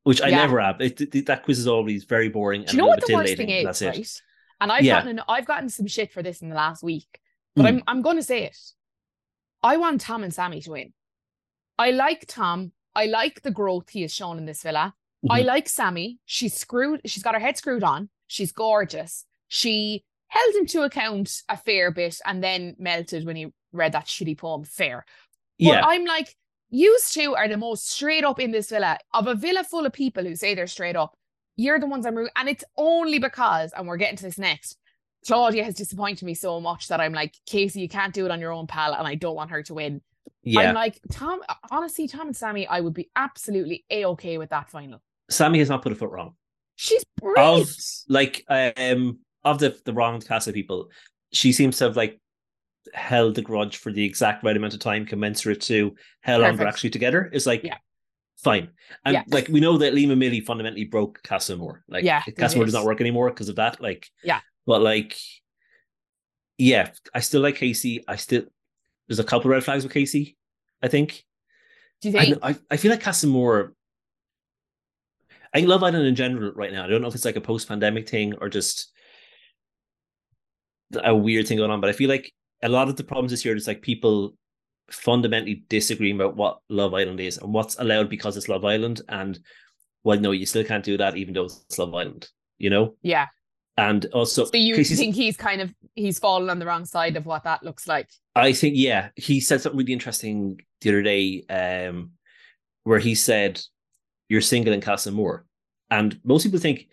which I yeah. never have. It, it, that quiz is always very boring. Do you know what the worst thing is? That's right? it. And I've gotten I've gotten some shit for this in the last week but mm. I'm I'm going to say it. I want Tom and Sammy to win. I like Tom. I like the growth he has shown in this villa. Mm-hmm. I like Sammy. She's screwed. She's got her head screwed on. She's gorgeous. She held him to account a fair bit and then melted when he read that shitty poem. Fair. But yeah. I'm like, you two are the most straight up in this villa of a villa full of people who say they're straight up. You're the ones I'm rooting, and it's only because, and we're getting to this next. Claudia has disappointed me so much that I'm like, Casey, you can't do it on your own, pal, and I don't want her to win. Yeah. I'm like, Tom, honestly, Tom and Sammy, I would be absolutely a okay with that final. Sammy has not put a foot wrong. She's brilliant. Of, like, um, of the the wrong cast of people, she seems to have like held the grudge for the exact right amount of time commensurate to how long they're actually together. It's like, yeah. fine. And yeah. like we know that Liam and Millie fundamentally broke Casa Amor. Like, yeah, Casa Amor does not work anymore because of that. Like, yeah. But like, yeah, I still like Casey. I still there's a couple red flags with Casey. I think. Do you think? I, I, feel like Casa Amor. I think Love Island in general right now. I don't know if it's like a post-pandemic thing or just a weird thing going on, but I feel like a lot of the problems this year is like people fundamentally disagreeing about what Love Island is and what's allowed because it's Love Island. And well, no, you still can't do that even though it's Love Island, you know? Yeah. And also, so you think he's kind of he's fallen on the wrong side of what that looks like? I think yeah, he said something really interesting the other day, um, where he said, "You're single in Casa Amor," and most people think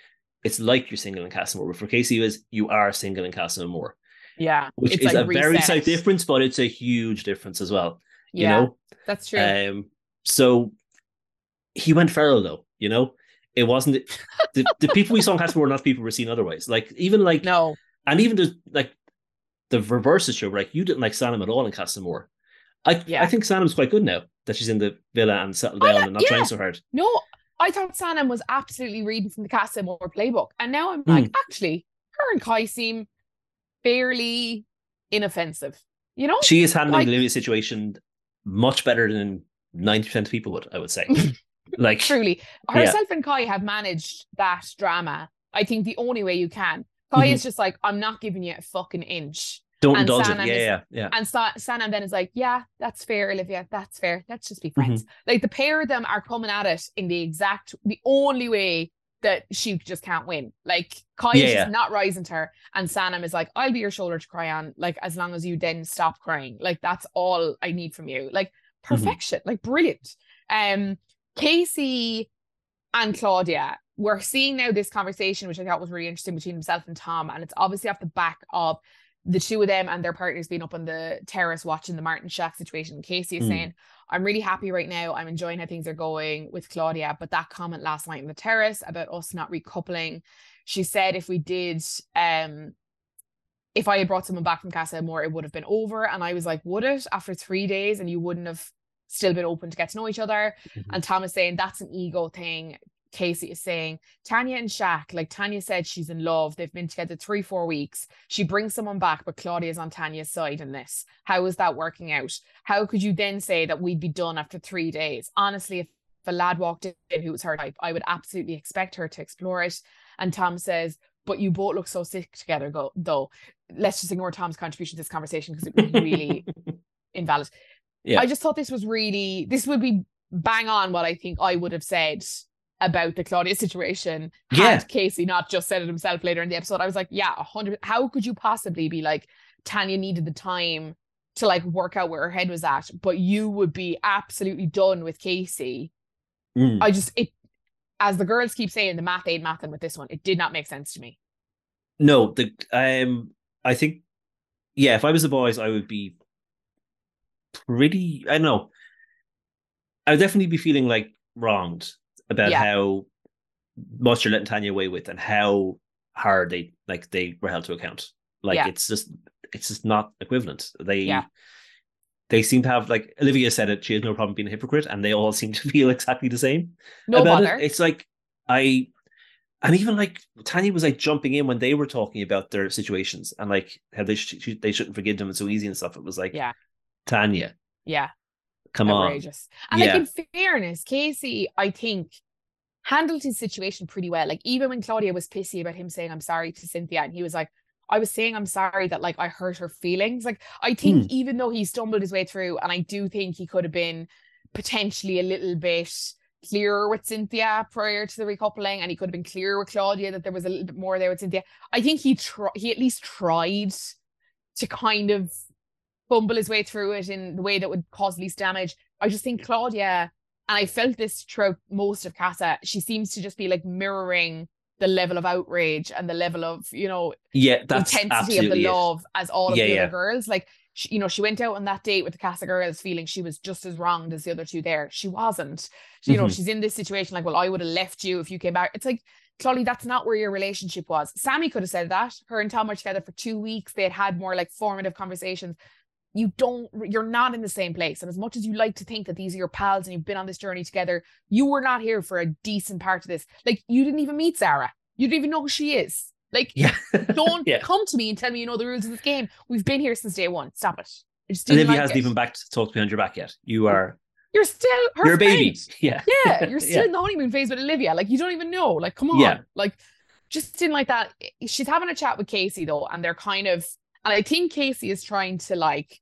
it's like you're single in Casa Amor, but for Casey, was you are single in Casa Amor. Yeah. Which is like a reset. very slight difference, but it's a huge difference as well. Yeah, you know? That's true. Um, so he went feral though, you know? It wasn't the, the people we saw in Casa Amor were not people we're seeing otherwise. Like even like no, and even the like the reverse is true. Like you didn't like Sanam at all in Casa Amor. I yeah. I think Sanam's quite good now that she's in the villa and settled down and not yeah. trying so hard. No, I thought Sanam was absolutely reading from the Casa Amor playbook, and now I'm like, mm. actually, her and Kai seem fairly inoffensive. You know, she is handling like, the Olivia situation much better than ninety percent of people would. I would say, like truly, herself yeah. and Kai have managed that drama. I think the only way you can. Kai mm-hmm. is just like, I'm not giving you a fucking inch. Don't and indulge it. Yeah, is, yeah, yeah. And Sa- Sanam then is like, yeah, that's fair, Olivia. That's fair. Let's just be friends. Mm-hmm. Like the pair of them are coming at it in the exact, the only way that she just can't win. Like Kai yeah, is just not rising to her, and Sanam is like, "I'll be your shoulder to cry on." Like as long as you then stop crying, like that's all I need from you. Like mm-hmm. perfection, mm-hmm. like brilliant. Um, Casey and Claudia, we're seeing now this conversation, which I thought was really interesting between himself and Tom, and it's obviously off the back of the two of them and their partners being up on the terrace watching the Martin Shaq situation. Casey is mm. saying, I'm really happy right now. I'm enjoying how things are going with Claudia. But that comment last night on the terrace about us not recoupling, she said if we did, um, if I had brought someone back from Casa Amor, it would have been over. And I was like, would it after three days and you wouldn't have still been open to get to know each other? Mm-hmm. And Thomas saying that's an ego thing. Casey is saying, Tanya and Shaq, like Tanya said, she's in love. They've been together three, four weeks. She brings someone back, but Claudia's on Tanya's side in this. How is that working out? How could you then say that we'd be done after three days? Honestly, if a lad walked in who was her type, I would absolutely expect her to explore it. And Tom says, but you both look so sick together, go though. Let's just ignore Tom's contribution to this conversation because it was really invalid. Yeah. I just thought this was really this would be bang on what I think I would have said about the Claudia situation yeah. had Casey not just said it himself later in the episode. I was like, yeah, hundred. How could you possibly be like Tanya needed the time to like work out where her head was at, but you would be absolutely done with Casey. Mm. I just it as the girls keep saying, the math ain't mathing with this one. It did not make sense to me. No, the um I think yeah, if I was the boys, I would be pretty I don't know. I would definitely be feeling like wronged about yeah. how much you're letting Tanya away with and how hard they like they were held to account. Like yeah. it's just it's just not equivalent. They yeah. they seem to have like Olivia said it, she has no problem being a hypocrite, and they all seem to feel exactly the same. No bother. It. It's like I and even like Tanya was like jumping in when they were talking about their situations and like how they sh- they shouldn't forgive them and so easy and stuff. It was like, yeah, Tanya, yeah, Come outrageous. on. And yeah. like in fairness, Casey, I think handled his situation pretty well. Like even when Claudia was pissy about him saying I'm sorry to Cynthia, and he was like, I was saying I'm sorry that like I hurt her feelings. Like I think mm. even though he stumbled his way through, and I do think he could have been potentially a little bit clearer with Cynthia prior to the recoupling, and he could have been clearer with Claudia that there was a little bit more there with Cynthia. I think he tr- he at least tried to kind of fumble his way through it in the way that would cause least damage. I just think Claudia, and I felt this throughout most of Casa, she seems to just be like mirroring the level of outrage and the level of you know yeah intensity of the it. love as all of Yeah, the yeah. other girls. Like she, you know, she went out on that date with the Casa girls feeling she was just as wronged as the other two there. She wasn't. She- You know, Mhm. she's in this situation like, well, I would have left you if you came back. It's like, Claudia, that's not where your relationship was. Sammy could have said that. Her and Tom were together for two weeks. They had had more like formative conversations. You don't, you're not in the same place. And as much as you like to think that these are your pals and you've been on this journey together, you were not here for a decent part of this. Like, you didn't even meet Sarah. You didn't even know who she is. Like, Yeah. don't Yeah. come to me and tell me you know the rules of this game. We've been here since day one. Stop it. I just didn't Olivia like hasn't it. even back to talk behind your back yet. You are You're still her you're a baby. Yeah. Yeah, you're still Yeah. in the honeymoon phase with Olivia. Like you don't even know. Like, come on. Yeah. Like, just didn't like that. She's having a chat with Casey though, and they're kind of, and I think Casey is trying to like,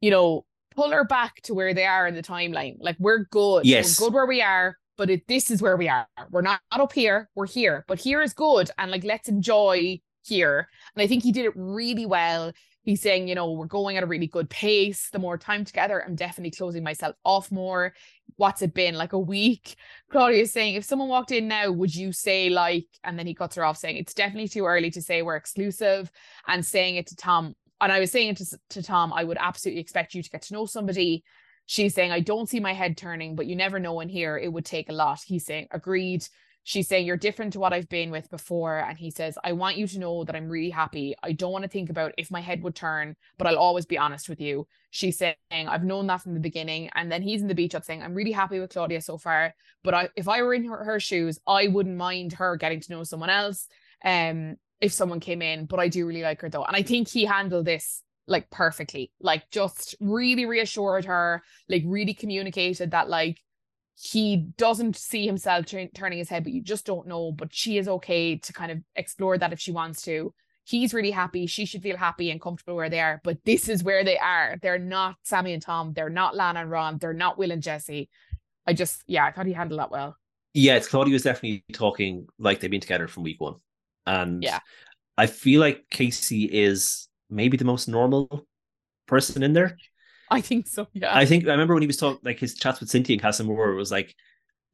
you know, pull her back to where they are in the timeline. Like, we're good. Yes. We're good where we are, but it, this is where we are. We're not, not up here. We're here, but here is good, and like, let's enjoy here. And I think he did it really well. He's saying, you know, we're going at a really good pace. The more time together, I'm definitely closing myself off more. What's it been like a week? Claudia is saying, if someone walked in now, would you say like, and then he cuts her off saying, it's definitely too early to say we're exclusive and saying it to Tom. And I was saying to, to Tom, I would absolutely expect you to get to know somebody. She's saying, I don't see my head turning, but you never know in here. It would take a lot. He's saying, agreed. She's saying, You're different to what I've been with before. And he says, I want you to know that I'm really happy. I don't want to think about if my head would turn, but I'll always be honest with you. She's saying, I've known that from the beginning. And then he's in the beach up saying, I'm really happy with Claudia so far. But I, if I were in her, her shoes, I wouldn't mind her getting to know someone else. Um, if someone came in, but I do really like her though. And I think he handled this like perfectly, like just really reassured her, like really communicated that like he doesn't see himself turn turning his head, but you just don't know. But she is okay to kind of explore that if she wants to. He's really happy. She should feel happy and comfortable where they are. But this is where they are. They're not Sammy and Tom. They're not Lana and Ron. They're not Will and Jessie. I just, yeah, I thought he handled that well. Yeah, it's Claudia was definitely talking like they've been together from week one. And Yeah. I feel like Casey is maybe the most normal person in there. I think so. Yeah. I think I remember when he was talking like his chats with Cynthia and Casa Amor was like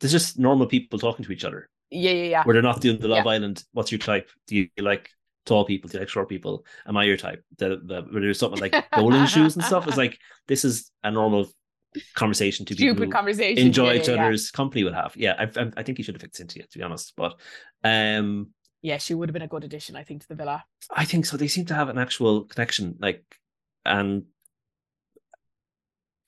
there's just normal people talking to each other yeah, yeah, yeah. where they're not doing the Love Island. What's your type? Do you like tall people? Do you like short people? Am I your type? The, the where there's something like bowling shoes and stuff. It's like this is a normal conversation to Stupid conversation. enjoy yeah, each yeah, yeah. other's company would have. Yeah, I, I, I think he should have picked Cynthia to be honest, but um, Yeah, she would have been a good addition, I think, to the villa. I think so. They seem to have an actual connection, like, and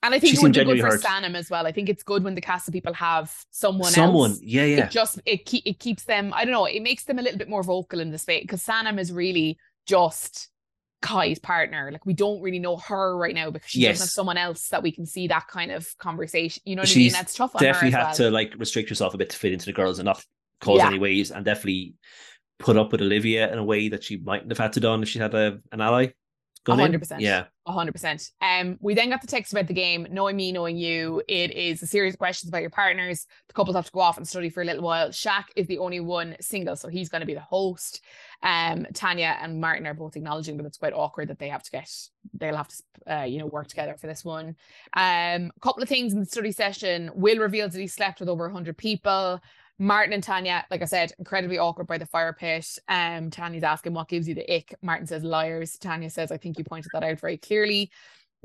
And I think She it would be good for Sanam as well. I think it's good when the cast of people have someone, someone, else. yeah, yeah, It just it keep it keeps them. I don't know. It makes them a little bit more vocal in the space because Sanam is really just Kai's partner. Like we don't really know her right now because she Yes. doesn't have someone else that we can see that kind of conversation. You know what I She's mean? That's tough on her definitely had well. to like restrict yourself a bit to fit into the girls and not cause Yeah. any waves, and definitely put up with Olivia in a way that she mightn't have had to done if she had a an ally. gone 100%. Yeah, A hundred percent. Um, we then got the text about the game, knowing me, knowing you. It is a series of questions about your partners. The couples have to go off and study for a little while. Shaq is the only one single, so he's going to be the host. Um, Tanya and Martin are both acknowledging that it's quite awkward that they have to get, they'll have to, uh, you know, work together for this one. Um, a couple of things in the study session. Will reveals that he slept with over hundred people. Martin and Tanya, like I said, incredibly awkward by the fire pit. Um, Tanya's asking what gives you the ick. Martin says liars. Tanya says, I think you pointed that out very clearly.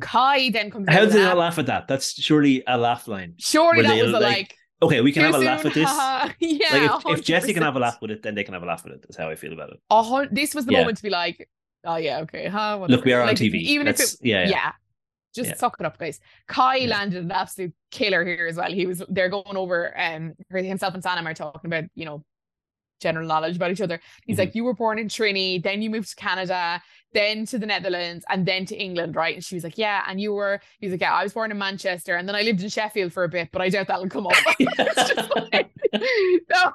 Kai then comes how did they not laugh at that? That's surely a laugh line. Surely that was a like, like. Okay, we can have a laugh at this. yeah, like if, if Jessie can have a laugh with it, then they can have a laugh with it. That's how I feel about it. Hun- this was the Yeah. moment to be like, oh yeah, okay, huh? Look, we are on Like, TV. Even if it, yeah, yeah, yeah. Just Yeah. suck it up, guys. Kai Yeah. landed an absolute killer here as well. He was they're going over um himself and Sanam are talking about you know general knowledge about each other. He's Mhm. like, you were born in Trini, then you moved to Canada, then to the Netherlands, and then to England, right? And she was like, yeah, and you were. He's like, yeah, I was born in Manchester, and then I lived in Sheffield for a bit, but I doubt that'll come up. like, no.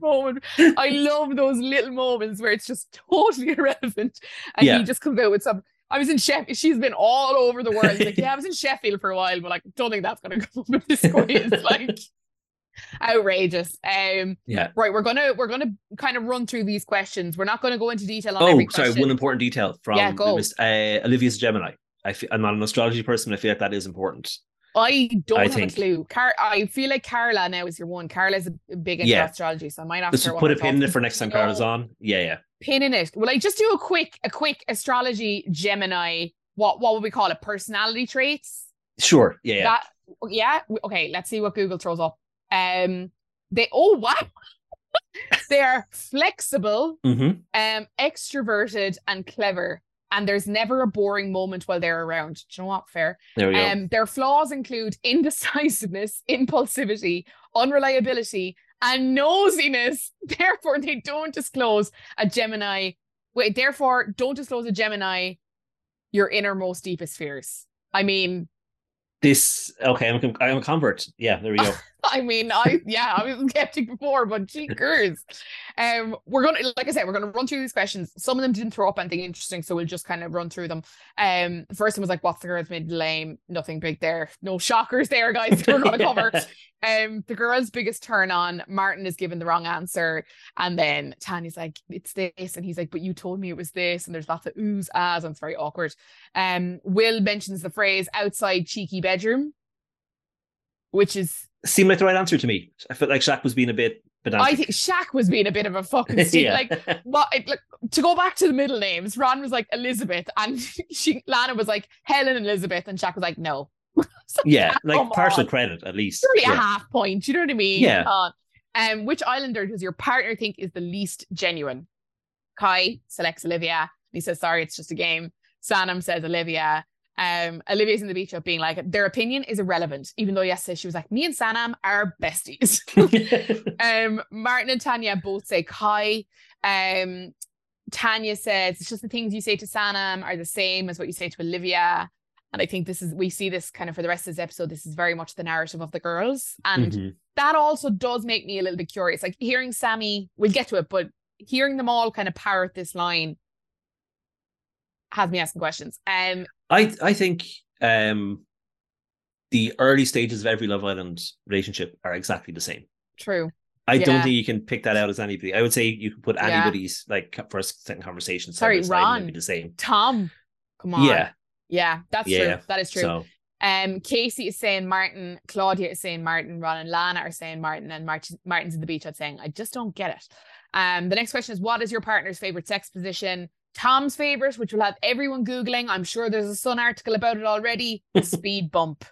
Moment. I love those little moments where it's just totally irrelevant. And Yeah. he just comes out with some I was in Sheffield. She's been all over the world. like, yeah, I was in Sheffield for a while, but like, don't think that's gonna come up with this quiz. like, outrageous. Um, yeah. Right, we're gonna we're gonna kind of run through these questions. We're not gonna go into detail on. Oh, sorry. One important detail from yeah, go. Uh, Olivia's Gemini. I feel, I'm not an astrology person. I feel like that is important. I don't I have think. a clue. Car- I feel like Carla now is your one. Carla's a big into yeah. astrology, so I might ask her. Put a pin in it for next time Carla's on. Yeah, yeah. Pin in it. Will I just do a quick, a quick astrology Gemini? What what would we call it? Personality traits. Sure. Yeah. yeah. That, yeah. Okay. Let's see what Google throws up. Um. They. Oh wow. they are flexible, mm-hmm. um, extroverted, and clever and there's never a boring moment while they're around. Do you know what? Fair. There we go. Um, their flaws include indecisiveness, impulsivity, unreliability, and nosiness. Therefore, they don't disclose a Gemini. Wait, therefore, don't disclose a Gemini your innermost, deepest fears. I mean, this okay. I'm I'm a convert. Yeah, there we go. I mean, I yeah, I was skeptic before, but cheekers. Um, we're gonna like I said, we're gonna run through these questions. Some of them didn't throw up anything interesting, so we'll just kind of run through them. Um, the first one was like, "What's the girl's mid lame?" Nothing big there. No shockers there, guys. We're gonna cover. um, the girl's biggest turn on. Martin is given the wrong answer, and then Tanya's like, "It's this," and he's like, "But you told me it was this," and there's lots of oohs, ahs, and it's very awkward. Um, Will mentions the phrase "outside cheeky bedroom," which is seemed like the right answer to me. I felt like Shaq was being a bit pedantic. I think Shaq was being a bit of a fucking stupid. yeah. Like, what? Like, to go back to the middle names, Ron was like Elizabeth, and she Lana was like Helen Elizabeth, and Shaq was like no. so, yeah, like partial on. credit at least. Surely yeah. a half point. You know what I mean? Yeah. Uh, um, which Islander does your partner think is the least genuine? Kai selects Olivia. He says, "Sorry, it's just a game." Sanam says Olivia. Um, Olivia's in the beach up being like, their opinion is irrelevant, even though yesterday she was like, me and Sanam are besties. um, Martin and Tanya both say Kai. Um, Tanya says it's just the things you say to Sanam are the same as what you say to Olivia. And I think this is we see this kind of for the rest of this episode. This is very much the narrative of the girls. And mm-hmm. that also does make me a little bit curious. Like hearing Sammy, we'll get to it, but hearing them all kind of parrot this line has me asking questions. Um I I think um the early stages of every Love Island relationship are exactly the same. True. I yeah. don't think you can pick that out as anybody. I would say you can put anybody's yeah. like first second conversation. Sorry, Ron. Be the same. Tom. Come on. Yeah. Yeah, that's yeah. true. That is true. So, um, Casey is saying Martin, Claudia is saying Martin, Ron and Lana are saying Martin, and Martin, Martin's in the beach. I'm saying I just don't get it. Um, the next question is what is your partner's favorite sex position? Tom's favorite, which will have everyone Googling. I'm sure there's a Sun article about it already. speed bump.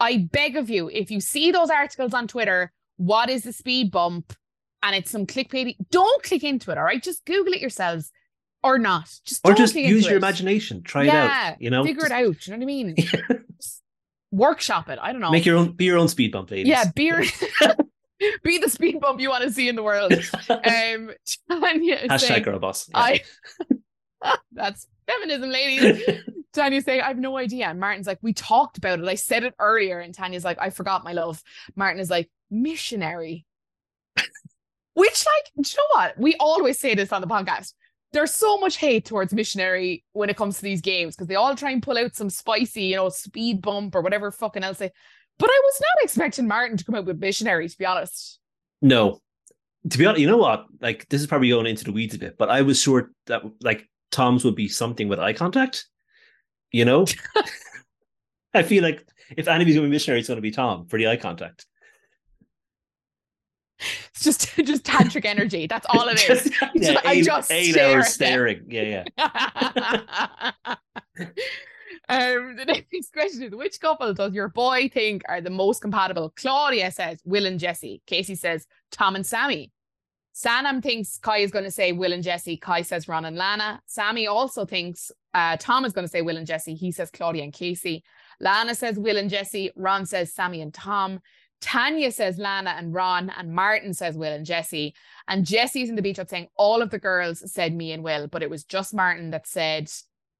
I beg of you, if you see those articles on Twitter, what is the speed bump? And it's some clickbaity. Don't click into it, all right? Just Google it yourselves or not. Just or just use your it. imagination. Try yeah, it out. You know, figure it out. You know what I mean? workshop it. I don't know. Make your own. Be your own speed bump, ladies. Yeah, be your, be the speed bump you want to see in the world. Um, Tanya Hashtag saying, girl boss. Yeah. I. that's feminism, ladies. Tanya's saying, I have no idea. And Martin's like, we talked about it. I said it earlier. And Tanya's like, I forgot my love. Martin is like, missionary. Which, like, you know what? We always say this on the podcast. There's so much hate towards missionary when it comes to these games because they all try and pull out some spicy, you know, speed bump or whatever fucking else they but I was not expecting Martin to come out with missionary, to be honest. No. To be honest, you know what? Like, this is probably going into the weeds a bit, but I was sure that like Tom's would be something with eye contact. You know? I feel like if anybody's going to be missionary, it's going to be Tom for the eye contact. It's just just tantric energy. That's all it is. just, yeah, eight, I just eight hours staring. Yeah, yeah. Um, the next question is which couple does your boy think are the most compatible? Claudia says Will and Jessie. Casey says Tom and Sammy. Sanam thinks Kai is going to say Will and Jessie. Kai says Ron and Lana. Sammy also thinks uh, Tom is going to say Will and Jessie. He says Claudia and Casey. Lana says Will and Jessie. Ron says Sammy and Tom. Tanya says Lana and Ron, and Martin says Will and Jessie. And Jessie's in the beach up saying all of the girls said me and Will, but it was just Martin that said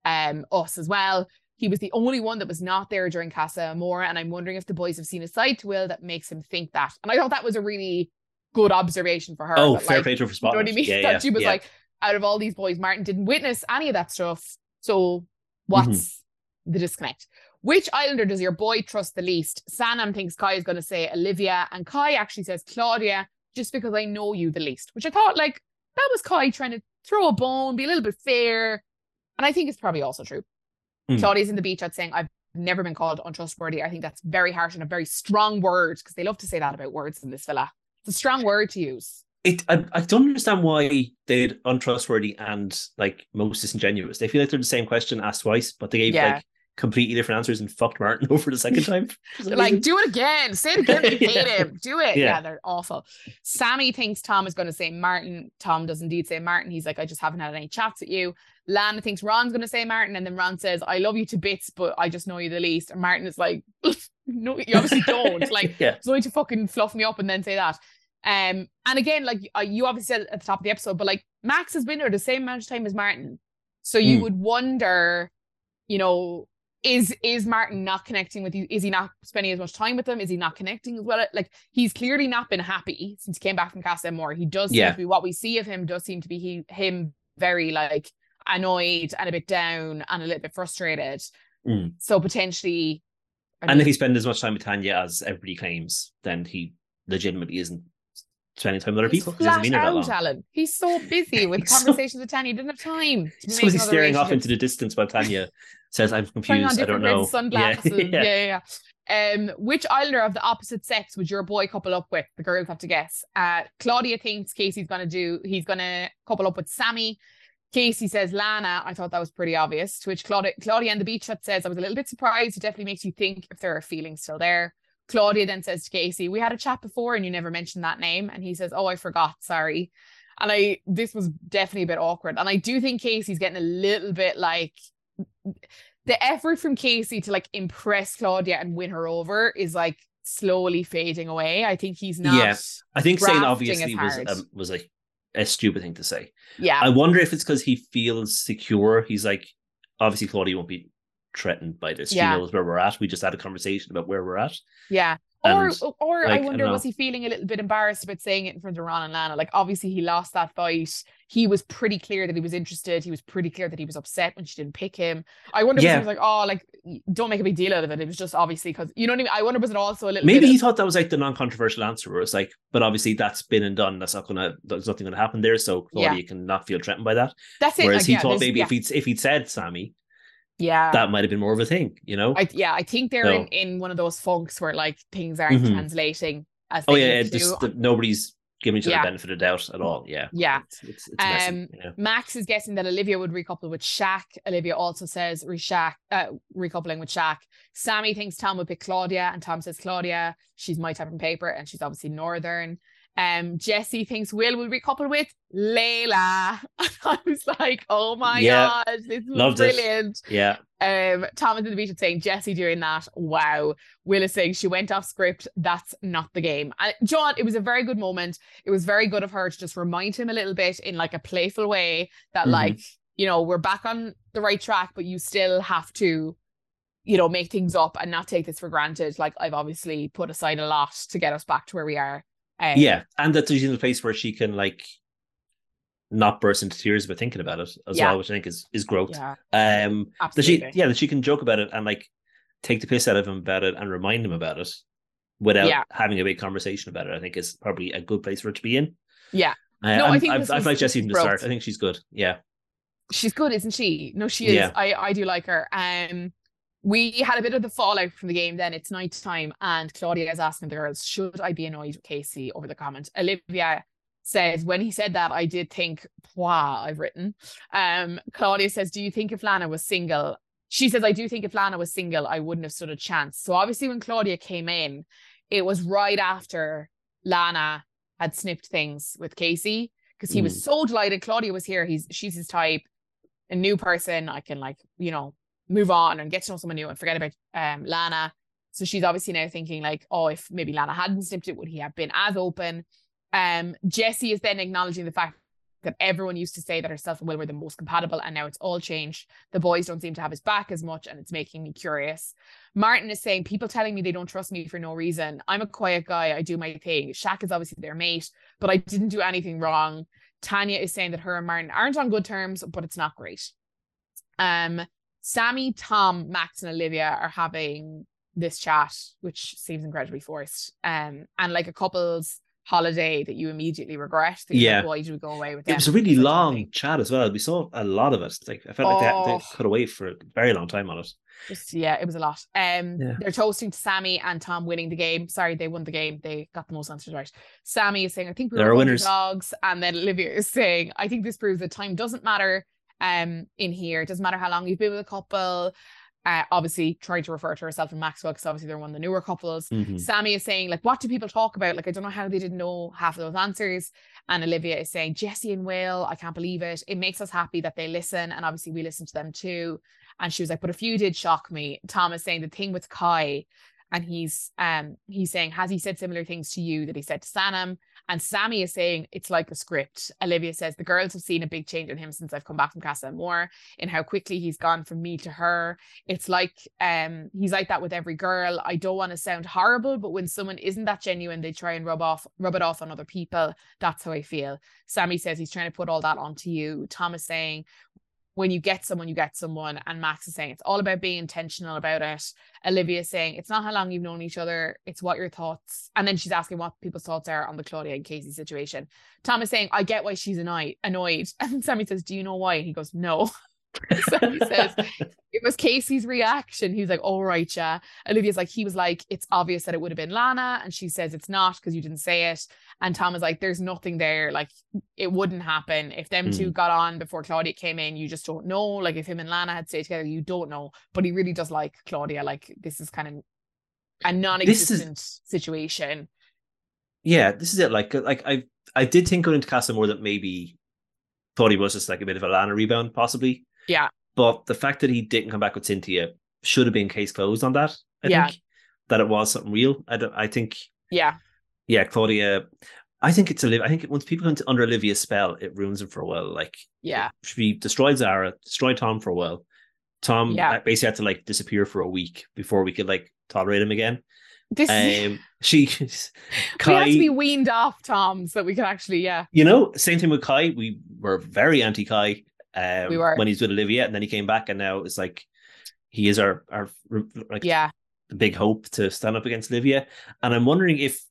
um, us as well. He was the only one that was not there during Casa Amor, and I'm wondering if the boys have seen a side to Will that makes him think that. And I thought that was a really good observation for her. Oh, fair like, play to her for spotting. You know what I mean? Yeah, that she was yeah. like, out of all these boys, Martin didn't witness any of that stuff. So What's mm-hmm. the disconnect? Which Islander does your boy trust the least? Sanam thinks Kai is going to say Olivia, and Kai actually says Claudia, just because I know you the least. Which I thought, like, that was Kai trying to throw a bone, be a little bit fair. And I think it's probably also true. Mm. Claudia's in the beach out saying, I've never been called untrustworthy. I think that's very harsh and a very strong word because they love to say that about words in this villa. It's a strong word to use. It, I, I don't understand why they're untrustworthy and like most disingenuous. They feel like they're the same question asked twice, but they gave yeah. like completely different answers and fucked Martin over the second time. like, do it again. Say it again. You hate yeah. him. Do it. Yeah. yeah. they're awful. Sammy thinks Tom is going to say Martin. Tom does indeed say Martin. He's like, I just haven't had any chats with you. Lana thinks Ron's going to say Martin. And then Ron says, I love you to bits, but I just know you the least. And Martin is like, no, you obviously don't. Like, yeah. it's only to fucking fluff me up and then say that. Um, and again, like uh, you obviously said at the top of the episode, but like Max has been there the same amount of time as Martin. So you mm. would wonder, you know, is is Martin not connecting with you? Is he not spending as much time with them? Is he not connecting as well? Like he's clearly not been happy since he came back from Casa Amor. He does yeah. seem to be what we see of him does seem to be he him very like annoyed and a bit down and a little bit frustrated. Mm. So potentially I and if he spends as much time with Tanya as everybody claims, then he legitimately isn't spending time with other people. Flat he out, Alan. He's so busy with conversations so, with Tanya. He didn't have time. So he's staring off into the distance while Tanya says, "I'm confused. I don't know." Sunglasses. Yeah. yeah, yeah. yeah. Um, which Islander of the opposite sex would your boy couple up with? The girls have to guess. Uh, Claudia thinks Casey's gonna do. He's gonna couple up with Sammy. Casey says Lana. I thought that was pretty obvious. To which Claudia, Claudia and the beach hut says, I was a little bit surprised. It definitely makes you think if there are feelings still there. Claudia then says to Casey, We had a chat before and you never mentioned that name. And he says, Oh, I forgot. Sorry. And I, this was definitely a bit awkward. And I do think Casey's getting a little bit like, the effort from Casey to like impress Claudia and win her over is like slowly fading away. I think he's not. Yes, I think saying obviously was um, was like a stupid thing to say. Yeah, I wonder if it's because he feels secure. He's like, obviously Claudia won't be threatened by this. Yeah. She knows where we're at. We just had a conversation about where we're at. Yeah. And, or or like, I wonder I was he feeling a little bit embarrassed about saying it in front of Ron and Lana? Like obviously he lost that fight. He was pretty clear that he was interested. He was pretty clear that he was upset when she didn't pick him. I wonder yeah. if he was like, oh, like don't make a big deal out of it. It was just obviously because you know what I mean. I wonder was it also a little maybe he of... thought that was like the non-controversial answer, where it's like, but obviously that's been and done. That's not gonna. There's nothing gonna happen there. So Claudia yeah. can not feel threatened by that. That's it. Whereas like, he yeah, thought maybe if he'd if he'd said Sammy, yeah that might have been more of a thing you know I, yeah i think they're in, in one of those funks where like things aren't mm-hmm. translating as oh yeah just the, nobody's giving each other yeah. benefit of doubt at all yeah yeah it's, it's, it's um yeah. max is guessing that olivia would recouple with Shaq. olivia also says re-Shaq, uh, recoupling with Shaq. sammy thinks tom would pick claudia and tom says claudia she's my type of paper and she's obviously northern um, Jessie thinks Will will recouple with Layla. I was like, oh my yeah. god, this was brilliant. It. Yeah. Um, Thomas in the beach saying Jessie doing that. Wow. Will is saying she went off script. That's not the game. And John, it was a very good moment. It was very good of her to just remind him a little bit in like a playful way that, mm-hmm. like, you know, we're back on the right track, but you still have to you know, make things up and not take this for granted. Like I've obviously put aside a lot to get us back to where we are. Um, yeah, and that she's in a place where she can like not burst into tears but thinking about it as yeah. well, which I think is is growth. Yeah. Um, that she yeah that she can joke about it and like take the piss out of him about it and remind him about it without yeah. having a big conversation about it. I think is probably a good place for her to be in. Yeah. Uh, no, I think I've, I've liked Jessie from the start. I think she's good. Yeah. She's good, isn't she? No, she is. Yeah. I I do like her. Um, we had a bit of the fallout from the game then. It's night time, and Claudia is asking the girls, Should I be annoyed with Casey over the comment? Olivia says, When he said that, I did think, Wow, I've written. Um, Claudia says, Do you think if Lana was single? She says, I do think if Lana was single, I wouldn't have stood a chance. So obviously, when Claudia came in, it was right after Lana had snipped things with Casey because he mm. was so delighted. Claudia was here. He's she's his type, a new person. I can like, you know, move on and get to know someone new and forget about um, Lana. So she's obviously now thinking like, oh, if maybe Lana hadn't snipped it, would he have been as open? Um, Jessie is then acknowledging the fact that everyone used to say that herself and Will were the most compatible, and now it's all changed. The boys don't seem to have his back as much, and it's making me curious. Martin is saying, People telling me they don't trust me for no reason. I'm a quiet guy, I do my thing. Shaq is obviously their mate, but I didn't do anything wrong. Tanya is saying that her and Martin aren't on good terms, but it's not great. Um, Sammy, Tom, Max, and Olivia are having this chat, which seems incredibly forced. Um, and like a couple's holiday that you immediately regret. yeah. Like, Why did we go away with them? It was a really long chat as well. We saw a lot of it. Like I felt like they, they Oh. cut away for a very long time on it. Just yeah, it was a lot. Um, Yeah. they're toasting to Sammy and Tom winning the game. Sorry, they won the game. They got the most answers right. Sammy is saying, "I think we were winners. Dogs, and then Olivia is saying, "I think this proves that time doesn't matter." Um, in here, it doesn't matter how long you've been with a couple. Uh, obviously, trying to refer to herself and Maxwell because obviously they're one of the newer couples. Mhm. Sammy is saying, like, what do people talk about? Like, I don't know how they didn't know half of those answers. And Olivia is saying, Jessie and Will, I can't believe it. It makes us happy that they listen. And obviously, we listen to them too. And she was like, but a few did shock me. Tom is saying the thing with Kai, and he's um he's saying, has he said similar things to you that he said to Sanam? And Sammy is saying it's like a script. Olivia says the girls have seen a big change in him since I've come back from Casa Amor, in how quickly he's gone from me to her. It's like um he's like that with every girl. I don't want to sound horrible, but when someone isn't that genuine, they try and rub off rub it off on other people. That's how I feel. Sammy says he's trying to put all that onto you. Tom is saying when you get someone, you get someone. And Max is saying it's all about being intentional about it. Olivia saying it's not how long you've known each other, it's what your thoughts. And then she's asking what people's thoughts are on the Claudia and Casey situation. Tom is saying, I get why she's annoyed. annoyed. And Sammy says, Do you know why? And he goes, No. Sammy says, It was Casey's reaction. He's like, All right, yeah. Olivia's like, He was like, It's obvious that it would have been Lana. And she says, It's not because you didn't say it. And Tom is like, There's nothing there. Like, it wouldn't happen. If them two mm. got on before Claudia came in, you just don't know. Like, if him and Lana had stayed together, you don't know. But he really does like Claudia. Like, this is kind of a non existent situation. yeah, this is it. Like, uh, like I, I did think going into Casa Amor that maybe thought he was just like a bit of a Lana rebound, possibly. Yeah. But the fact that he didn't come back with Cynthia should have been case closed on that. I Yeah. think that it was something real. I don't. I think. Yeah. Yeah, Claudia. I think it's Olivia. I think once people come to, under Olivia's spell, it ruins them for a while. Like, Yeah. she destroyed Zara, destroyed Tom for a while. Tom Yeah. basically had to like disappear for a week before we could like tolerate him again. This Um, she, we Kai, have to be weaned off Tom so that we can actually, yeah. you know, same thing with Kai. We were very anti Kai um, We were. when he's with Olivia, and then he came back, and now it's like he is our our like Yeah. the big hope to stand up against Olivia. And I'm wondering if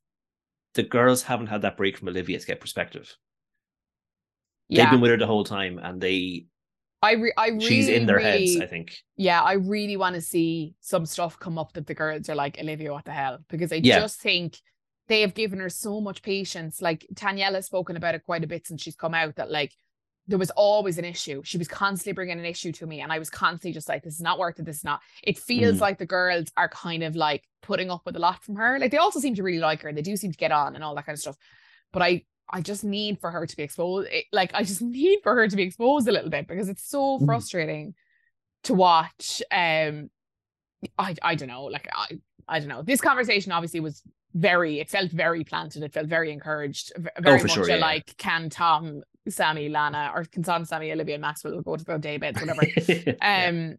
the girls haven't had that break from Olivia to get perspective. They've been with her the whole time, and they I, re- I really, she's in their really, heads. I think. yeah, I really want to see some stuff come up that the girls are like, Olivia, what the hell? Because I Yeah. just think they have given her so much patience. Like Daniela's spoken about it quite a bit since she's come out that like there was always an issue. She was constantly bringing an issue to me, and I was constantly just like, this is not worth it. This is not. It feels Mhm. like the girls are kind of like putting up with a lot from her. Like they also seem to really like her, and they do seem to get on and all that kind of stuff. But I, I just need for her to be exposed. It- like I just need for her to be exposed a little bit because it's so Mhm. frustrating to watch. Um, I, I don't know. Like I, I don't know. This conversation obviously was very. It felt very planted. It felt very encouraged. Very Oh, much sure, yeah. like can Tom, Sammy, Lana, or can Sammy, Olivia, and Maxwell go to their day beds, whatever. Yeah. um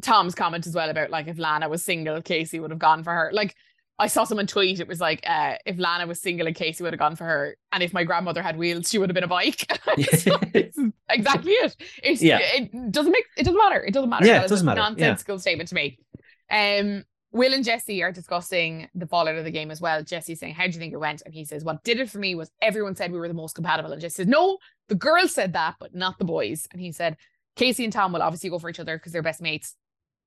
Tom's comment as well about like if Lana was single, Casey would have gone for her. Like I saw someone tweet, it was like, uh, if Lana was single and Casey would have gone for her, and if my grandmother had wheels, she would have been a bike. So exactly it. It's, Yeah. It doesn't make it doesn't matter. It doesn't matter. Yeah, it doesn't a matter. Yeah. Nonsensical statement to me. Um Will and Jessie are discussing the fallout of the game as well. Jessie's saying, How do you think it went? And he says, What did it for me was everyone said we were the most compatible. And Jessie says, No, the girls said that, but not the boys. And he said, Casey and Tom will obviously go for each other because they're best mates.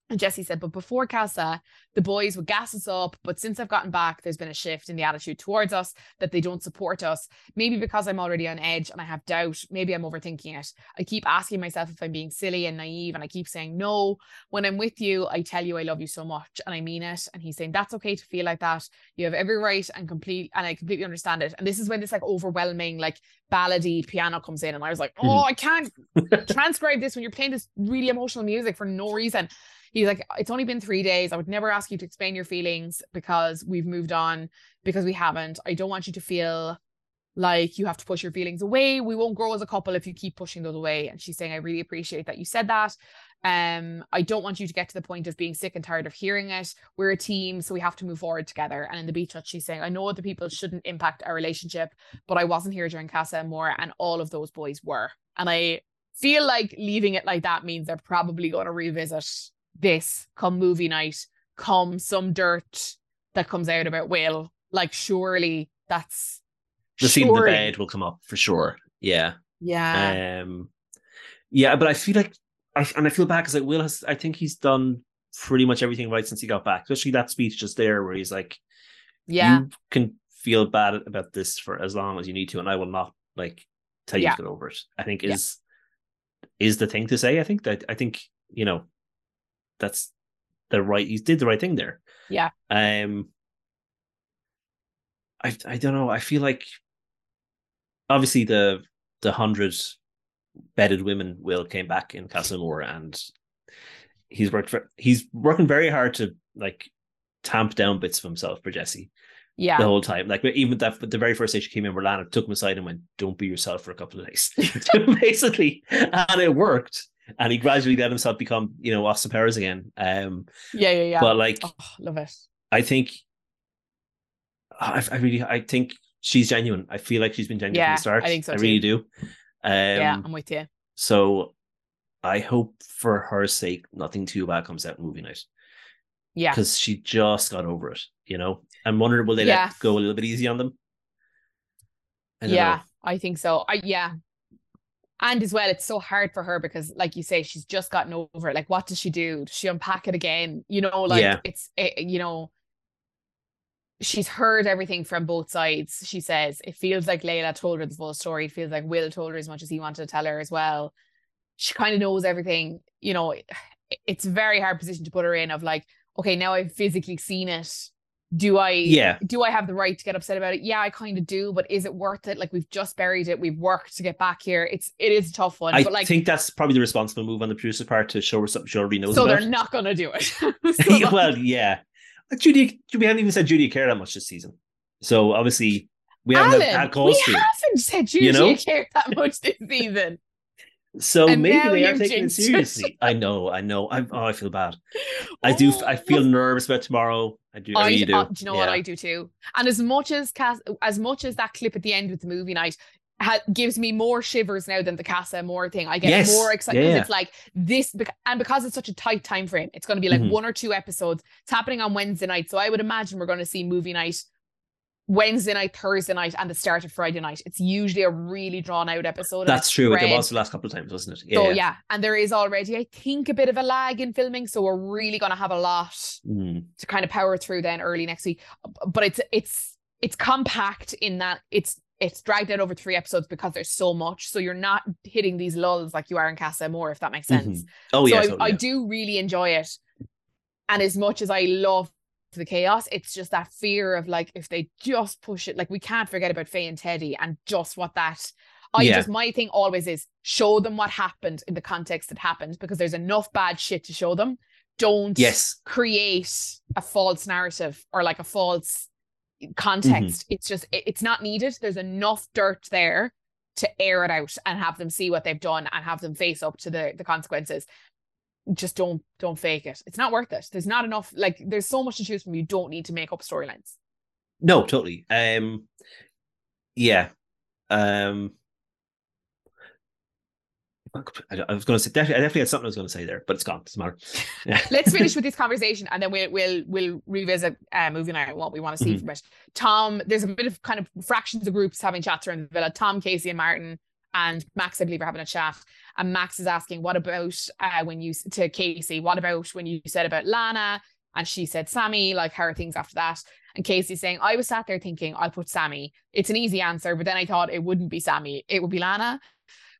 And Jessie said, but before Casa, the boys would gas us up. But since I've gotten back, there's been a shift in the attitude towards us that they don't support us. Maybe because I'm already on edge and I have doubt. Maybe I'm overthinking it. I keep asking myself if I'm being silly and naive. And I keep saying, no, when I'm with you, I tell you I love you so much and I mean it. And he's saying, that's okay to feel like that. You have every right and complete, and I completely understand it. And this is when this like overwhelming, like ballady piano comes in. And I was like, oh, hmm. I can't transcribe this when you're playing this really emotional music for no reason. He's like, it's only been three days. I would never ask you to explain your feelings because we've moved on, because we haven't. I don't want you to feel like you have to push your feelings away. We won't grow as a couple if you keep pushing those away. And she's saying, I really appreciate that you said that. Um, I don't want you to get to the point of being sick and tired of hearing it. We're a team, so we have to move forward together. And in the beach hut, she's saying, I know other people shouldn't impact our relationship, but I wasn't here during Casa Amor, and all of those boys were. And I feel like leaving it like that means they're probably going to revisit this come movie night, come some dirt that comes out about Will. Like, surely that's the scene in the bed will come up for sure. Yeah. Yeah. Um, yeah, but I feel like, I, and I feel bad because like Will has, I think he's done pretty much everything right since he got back, especially that speech just there where he's like, yeah, you can feel bad about this for as long as you need to, and I will not like tell you yeah. to get over it. I think is yeah. is the thing to say. I think that I think you know that's the right. He did the right thing there. Yeah. Um. I I don't know. I feel like obviously the the hundred bedded women will came back in Casa Amor and he's worked for he's working very hard to like tamp down bits of himself for Jessie yeah the whole time like even that the very first day she came in Lana took him aside and went don't be yourself for a couple of days basically and it worked and he gradually let himself become you know Austin Powers again. Um yeah yeah yeah. but like oh, love it. I think I, I really I think she's genuine. I feel like she's been genuine yeah, from the start. I think so I too. really do. Um yeah I'm with you. so I hope for her sake nothing too bad comes out in movie night. Yeah. Because she just got over it you know? I'm wondering will they Yeah. let go a little bit easy on them? I yeah know. I think so. I yeah and as well it's so hard for her because like you say she's just gotten over it. Like what does she do? Does she unpack it again? You know like Yeah. it's it, you know she's heard everything from both sides she says. It feels like Layla told her the full story. It feels like Will told her as much as he wanted to tell her as well. She kind of knows everything you know it- it's a very hard position to put her in of like okay now I've physically seen it do I Yeah. do I have the right to get upset about it? Yeah, I kind of do, but is it worth it? Like we've just buried it, we've worked to get back here. It's it is a tough one. I but like think that's probably the responsible move on the producer's part to show her something she already knows so about. they're not gonna do it. So- well, yeah. Judy, we haven't even said Judy cared that much this season. So obviously we haven't Alan, had calls we to. haven't said Judy You know? care that much this season. So And maybe they are taking it jinxed it. seriously. I know, I know. I oh, I feel bad. I do. I feel nervous about tomorrow. I do. I, really do. uh, do you know what I do too? And as much as Cass, as much as that clip at the end with the movie night ha- gives me more shivers now than the Casa Amor thing. I get Yes. more excited Yeah. it's like this, and because it's such a tight time frame, it's going to be like Mhm. one or two episodes. It's happening on Wednesday night, so I would imagine we're going to see movie night Wednesday night, Thursday night, and the start of Friday night. It's usually a really drawn out episode. That's true. It was the last couple of times, wasn't it? So yeah, and there is already, I think, a bit of a lag in filming. So we're really going to have a lot Mm. to kind of power through then early next week. But it's it's it's compact in that it's it's dragged out over three episodes because there's so much. So you're not hitting these lulls like you are in Casa Amor, if that makes sense. Oh so yeah. I, totally, I yeah. do really enjoy it. And as much as I love the chaos, it's just that fear of like if they just push it, like we can't forget about Faye and Teddy and just what that I Yeah. just my thing always is show them what happened in the context that happened because there's enough bad shit to show them. Don't Yes. create a false narrative or like a false context. Mm-hmm. It's just it- it's not needed. There's enough dirt there to air it out and have them see what they've done and have them face up to the the consequences. Just don't don't fake it. It's not worth it. There's not enough like there's so much to choose from. You don't need to make up storylines. No, totally. Um, yeah. Um, I, was going to say definitely, I definitely had something I was going to say there, but it's gone. Doesn't matter. Yeah. Let's finish with this conversation and then we'll we'll we'll revisit uh movie night and what we want to see Mhm. from it. Tom, there's a bit of kind of fractions of groups having chats around the villa. Tom, Casey, and Martin and Max, I believe, are having a chat. And Max is asking, "What about uh, when you to Casey? What about when you said about Lana?" And she said, "Sammy. Like, how are things after that?" And Casey's saying, "I was sat there thinking, I'll put Sammy. It's an easy answer, but then I thought it wouldn't be Sammy. It would be Lana."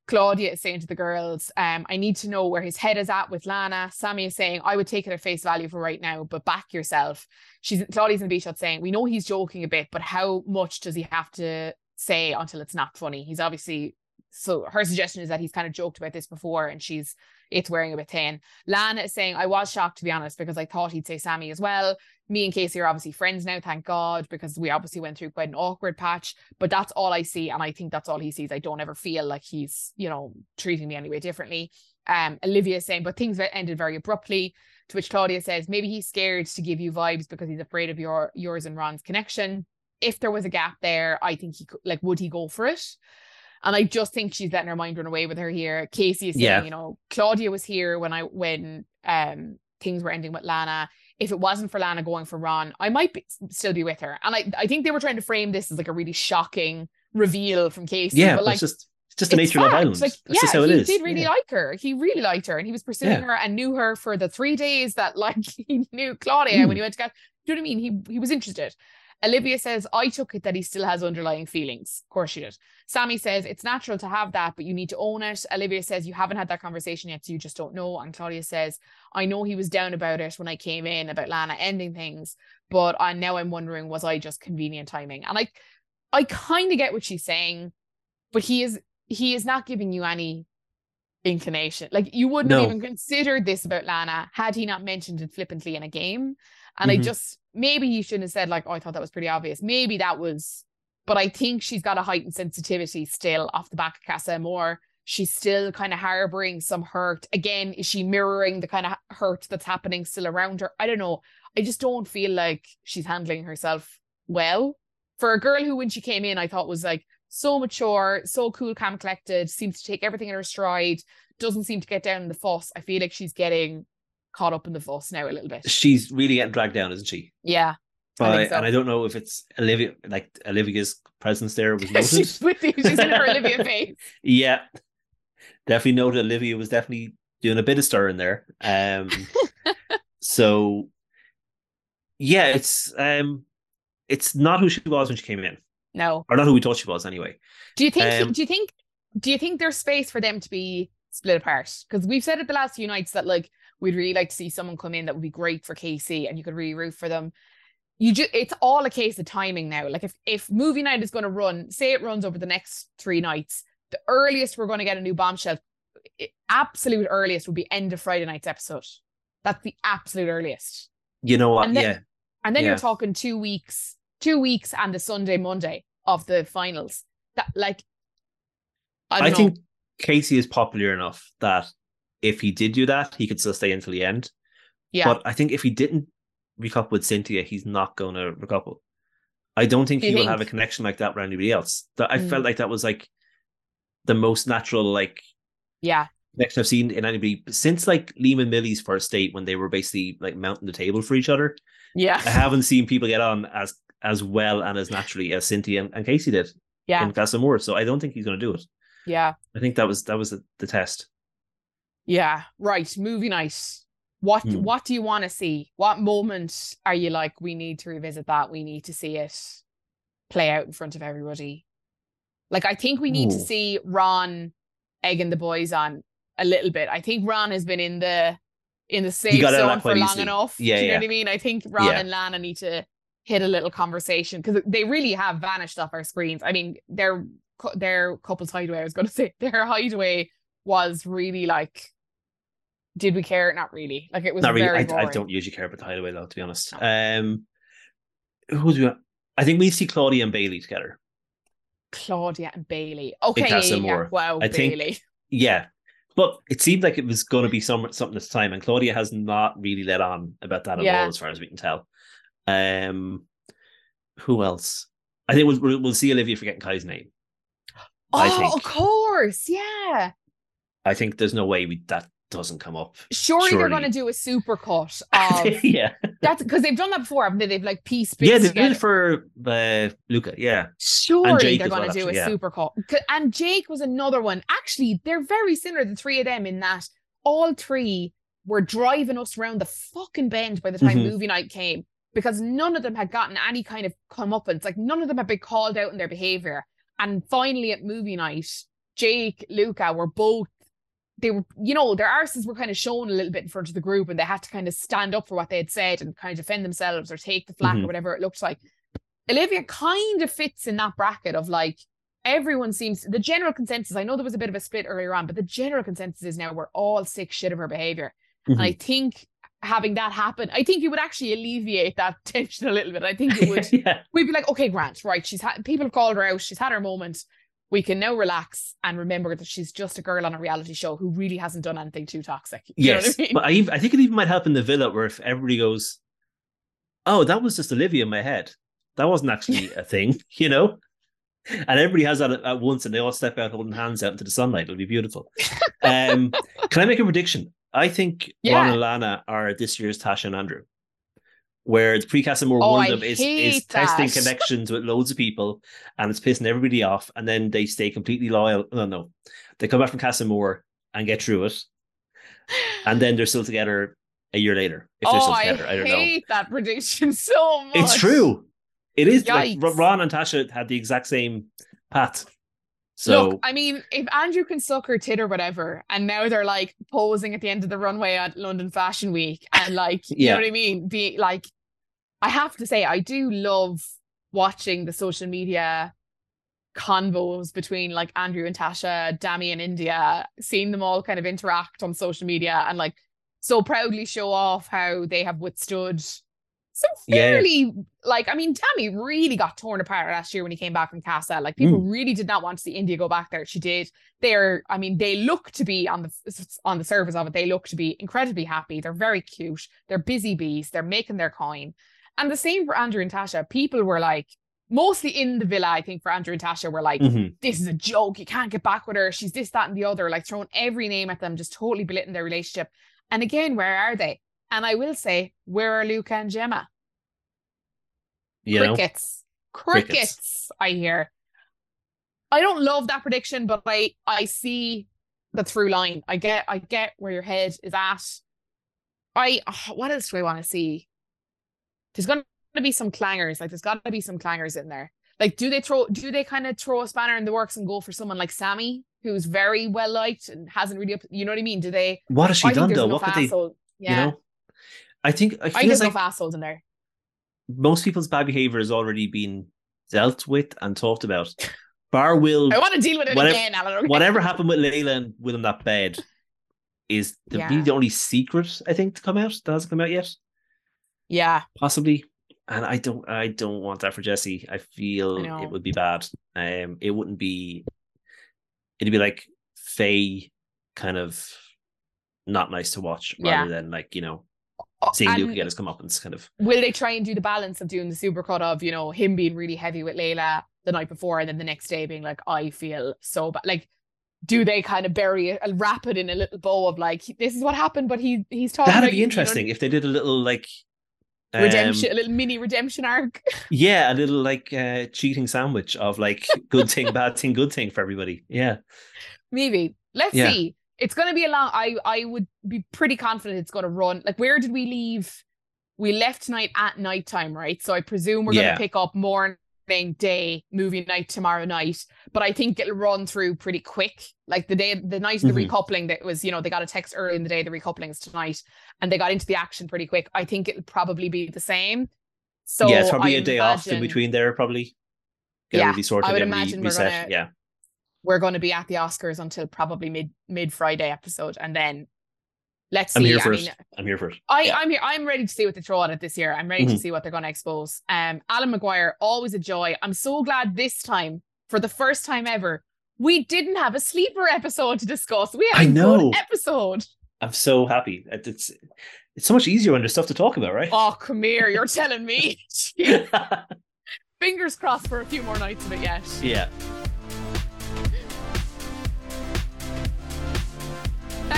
Claudia is saying to the girls, um, I need to know where his head is at with Lana. Sammy is saying, I would take it at face value for right now, but back yourself. She's Claudia's in the beach shot saying, We know he's joking a bit, but how much does he have to say until it's not funny? He's obviously so her suggestion is that he's kind of joked about this before and she's it's wearing a bit thin. Lana is saying, I was shocked to be honest, because I thought he'd say Sammy as well. Me and Casey are obviously friends now, thank God, because we obviously went through quite an awkward patch. But that's all I see, and I think that's all he sees. I don't ever feel like he's, you know, treating me anyway differently. Um, Olivia is saying, but things ended very abruptly. To which Claudia says, maybe he's scared to give you vibes because he's afraid of your yours and Ron's connection. If there was a gap there, I think he could, like, would he go for it? And I just think she's letting her mind run away with her here. Casey is saying, Yeah. you know, Claudia was here when I when um things were ending with Lana. If it wasn't for Lana going for Ron, I might be, still be with her. And I, I think they were trying to frame this as like a really shocking reveal from Casey. Yeah, but like it's just it's just the nature of Love. Island. Like, That's yeah, he is. did really Yeah. like her. He really liked her, and he was pursuing Yeah. her and knew her for the three days that like he knew Claudia Mm. when he went to get. Do you know what I mean? He he was interested. Olivia says, I took it that he still has underlying feelings. Of course she did. Sammy says, it's natural to have that, but you need to own it. Olivia says, you haven't had that conversation yet, so you just don't know. And Claudia says, I know he was down about it when I came in about Lana ending things, but I now I'm wondering, was I just convenient timing? And I I kind of get what she's saying, but he is he is not giving you any inclination. Like you wouldn't have No. even considered this about Lana had he not mentioned it flippantly in a game. And I Mhm. just maybe he shouldn't have said like, oh, I thought that was pretty obvious. Maybe that was, but I think she's got a heightened sensitivity still off the back of Casa Amor. She's still kind of harboring some hurt. Again, is she mirroring the kind of hurt that's happening still around her? I don't know. I just don't feel like she's handling herself well. For a girl who, when she came in, I thought was like so mature, so cool, calm, collected, seems to take everything in her stride, doesn't seem to get down in the fuss. I feel like she's getting caught up in the fuss now a little bit. She's really getting dragged down, isn't she? Yeah. By, think so. and I don't know if it's Olivia, like Olivia's presence there was noted. she's with you. She's in her Olivia face. yeah, definitely noted. Olivia was definitely doing a bit of stirring there. Um, so yeah, it's um, it's not who she was when she came in, No. or not who we thought she was anyway. Do you think? Um, do you think? Do you think there's space for them to be split apart? Because we've said it the last few nights that like we'd really like to see someone come in that would be great for Casey, and you could really root for them. You just it's all a case of timing now. Like if if movie night is going to run, say it runs over the next three nights, the earliest we're going to get a new bombshell, absolute earliest would be end of Friday night's episode. That's the absolute earliest. You know what? And then- yeah, And then Yeah. you're talking two weeks, two weeks and the Sunday, Monday of the finals. That like I, I, think Casey is popular enough that if he did do that, he could still stay until the end. yeah. But I think if he didn't recouple with Cynthia, he's not going to recouple. I don't think Do he will have a connection like that with anybody else. That I Mm. felt like that was like the most natural like yeah. connection I've seen in anybody since like Liam and Millie's first date when they were basically like mounting the table for each other. Yeah. I haven't seen people get on as as well and as naturally as Cynthia and, and Casey did Yeah. in Casa Amor. So I don't think he's going to do it. Yeah. I think that was that was the, the test. Yeah. Right. Movie night. What Hmm. what do you want to see? What moment are you like, we need to revisit that? We need to see it play out in front of everybody. Like I think we need to see Ron egging the boys on a little bit. I think Ron has been in the in the safe got out of zone for long enough. Yeah, do you know what I mean? I think Ron Yeah. and Lana need to hit a little conversation because they really have vanished off our screens. I mean, their their couple's hideaway. I was going to say their hideaway was really like, did we care? Not really. Like it was Not really. very I. I don't usually care about the hideaway though, to be honest. Um, who's we? I think we see Claudia and Bailey together. Claudia and Bailey. Okay, yeah, yeah. Wow, I think- Bailey. Yeah, but it seemed like it was going to be some something this time, and Claudia has not really let on about that at Yeah. all, as far as we can tell. Um, who else? I think we'll we'll, we'll see Olivia forgetting Kai's name. Oh, of course, yeah. I think there's no way we, that doesn't come up. Surely, they're going to do a super cut of yeah, that's because they've done that before, haven't they? They've like pieced yeah, they did for uh, Luca. Yeah, Surely they're going to do actually, a yeah. super cut. And Jake was another one. Actually, they're very similar, the three of them, in that all three were driving us around the fucking bend by the time Mhm. movie night came because none of them had gotten any kind of comeuppance. Like none of them had been called out in their behavior. And finally at movie night, Jake, Luca were both they were, you know, their arses were kind of shown a little bit in front of the group and they had to kind of stand up for what they had said and kind of defend themselves or take the flak Mhm. or whatever it looked like. Olivia kind of fits in that bracket of like everyone seems the general consensus. I know there was a bit of a split earlier on, but the general consensus is now we're all sick shit of her behavior. And I Mhm. think having that happen, I think it would actually alleviate that tension a little bit. I think it would yeah, we'd be like, okay, Grant, right? She's had people have called her out. She's had her moment. We can now relax and remember that she's just a girl on a reality show who really hasn't done anything too toxic. You know what yes, I mean? but I, I think it even might help in the villa where if everybody goes, "Oh, that was just Olivia in my head. That wasn't actually a thing," you know. and everybody has that at, at, once, and they all step out holding hands out into the sunlight. It'll be beautiful. Um, can I make a prediction? I think yeah. Ron and Lana are this year's Tasha and Andrew where the pre more oh, one of is, is testing connections with loads of people and it's pissing everybody off and then they stay completely loyal. No, no. They come back from Casa Amor and get through it. And then they're still together a year later. If they're oh, still together. I, I don't hate know. that prediction so much. It's true. It is Yikes. like Ron and Tasha had the exact same path. So Look, I mean, if Andrew can suck her tit or whatever, and now they're like posing at the end of the runway at London Fashion Week, and like, yeah. you know what I mean? Be like, I have to say, I do love watching the social media convos between like Andrew and Tasha, Dami and India, seeing them all kind of interact on social media and like so proudly show off how they have withstood some fairly yeah. like I mean Dami really got torn apart last year when he came back from Casa. Like people mm. really did not want to see India go back there. She did. They're I mean they look to be on the on the surface of it. They look to be incredibly happy. They're very cute. They're busy bees. They're making their coin. And the same for Andrew and Tasha. People were like, mostly in the villa, I think for Andrew and Tasha were like, mm-hmm. this is a joke. You can't get back with her. She's this, that, and the other, like throwing every name at them, just totally belittling their relationship. And again, where are they? And I will say, where are Luca and Gemma? You crickets. crickets. Crickets, I hear. I don't love that prediction, but I I see the through line. I get I get where your head is at. I what else do I want to see? There's going to be some clangers. Like there's got to be some clangers in there. Like, do they throw? Do they kind of throw a spanner in the works and go for someone like Sammy, who's very well liked and hasn't really, you know what I mean? Do they? What has she done though? What could they? Yeah. You know, I think I, I think there's like enough assholes in there. Most people's bad behavior has already been dealt with and talked about. Bar will. I want to deal with it whatever, again, Alan. Whatever happened with Layla and William that bed is the, yeah. the only secret I think to come out that hasn't come out yet. Yeah. Possibly. And I don't I don't want that for Jessie. I feel I it would be bad. Um it wouldn't be it'd be like Faye kind of not nice to watch rather yeah. than like, you know, oh, seeing and Luke get his comeuppance kind of. Will they try and do the balance of doing the supercut of, you know, him being really heavy with Layla the night before and then the next day being like, I feel so bad. Like do they kind of bury it, wrap it in a little bow of like this is what happened, but he he's talking. That'd be interesting you know, if they did a little like redemption, um, a little mini redemption arc. yeah, a little like uh, cheating sandwich of like good thing, bad thing, good thing for everybody. Yeah, maybe. Let's yeah. see. It's going to be a long. I I would be pretty confident it's going to run. Like, where did we leave? We left tonight at nighttime, right? So I presume we're yeah. going to pick up more day movie night tomorrow night. But i think it'll run through pretty quick. Like the day the night of the mm-hmm. recoupling that was you know they got a text early in the day the recoupling is tonight and they got into the action pretty quick. I think it'll probably be the same. So yeah it's probably I a day imagine, off in between there probably. Get yeah sorted, i would imagine re- we're gonna, yeah. we're going to be at the oscars until probably mid mid friday episode and then let's see. I'm here first. Mean, I'm here first. I, yeah. I'm here. I'm ready to see what they throw at it this year. I'm ready mm-hmm. to see what they're going to expose. Um, Alan McGuire, always a joy. I'm so glad this time, for the first time ever, we didn't have a sleeper episode to discuss. We had a I know. good episode. I'm so happy. It's it's so much easier when there's stuff to talk about, right? Oh, come here. You're telling me. Fingers crossed for a few more nights of it yet. Yeah.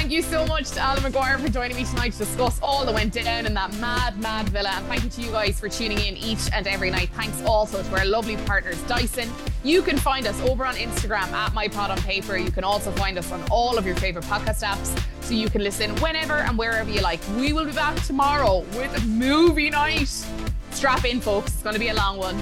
Thank you so much to Alan McGuire for joining me tonight to discuss all that went down in that mad, mad villa. And thank you to you guys for tuning in each and every night. Thanks also to our lovely partners, Dyson. You can find us over on Instagram at My Pod on Paper. You can also find us on all of your favorite podcast apps so you can listen whenever and wherever you like. We will be back tomorrow with movie night. Strap in, folks. It's going to be a long one.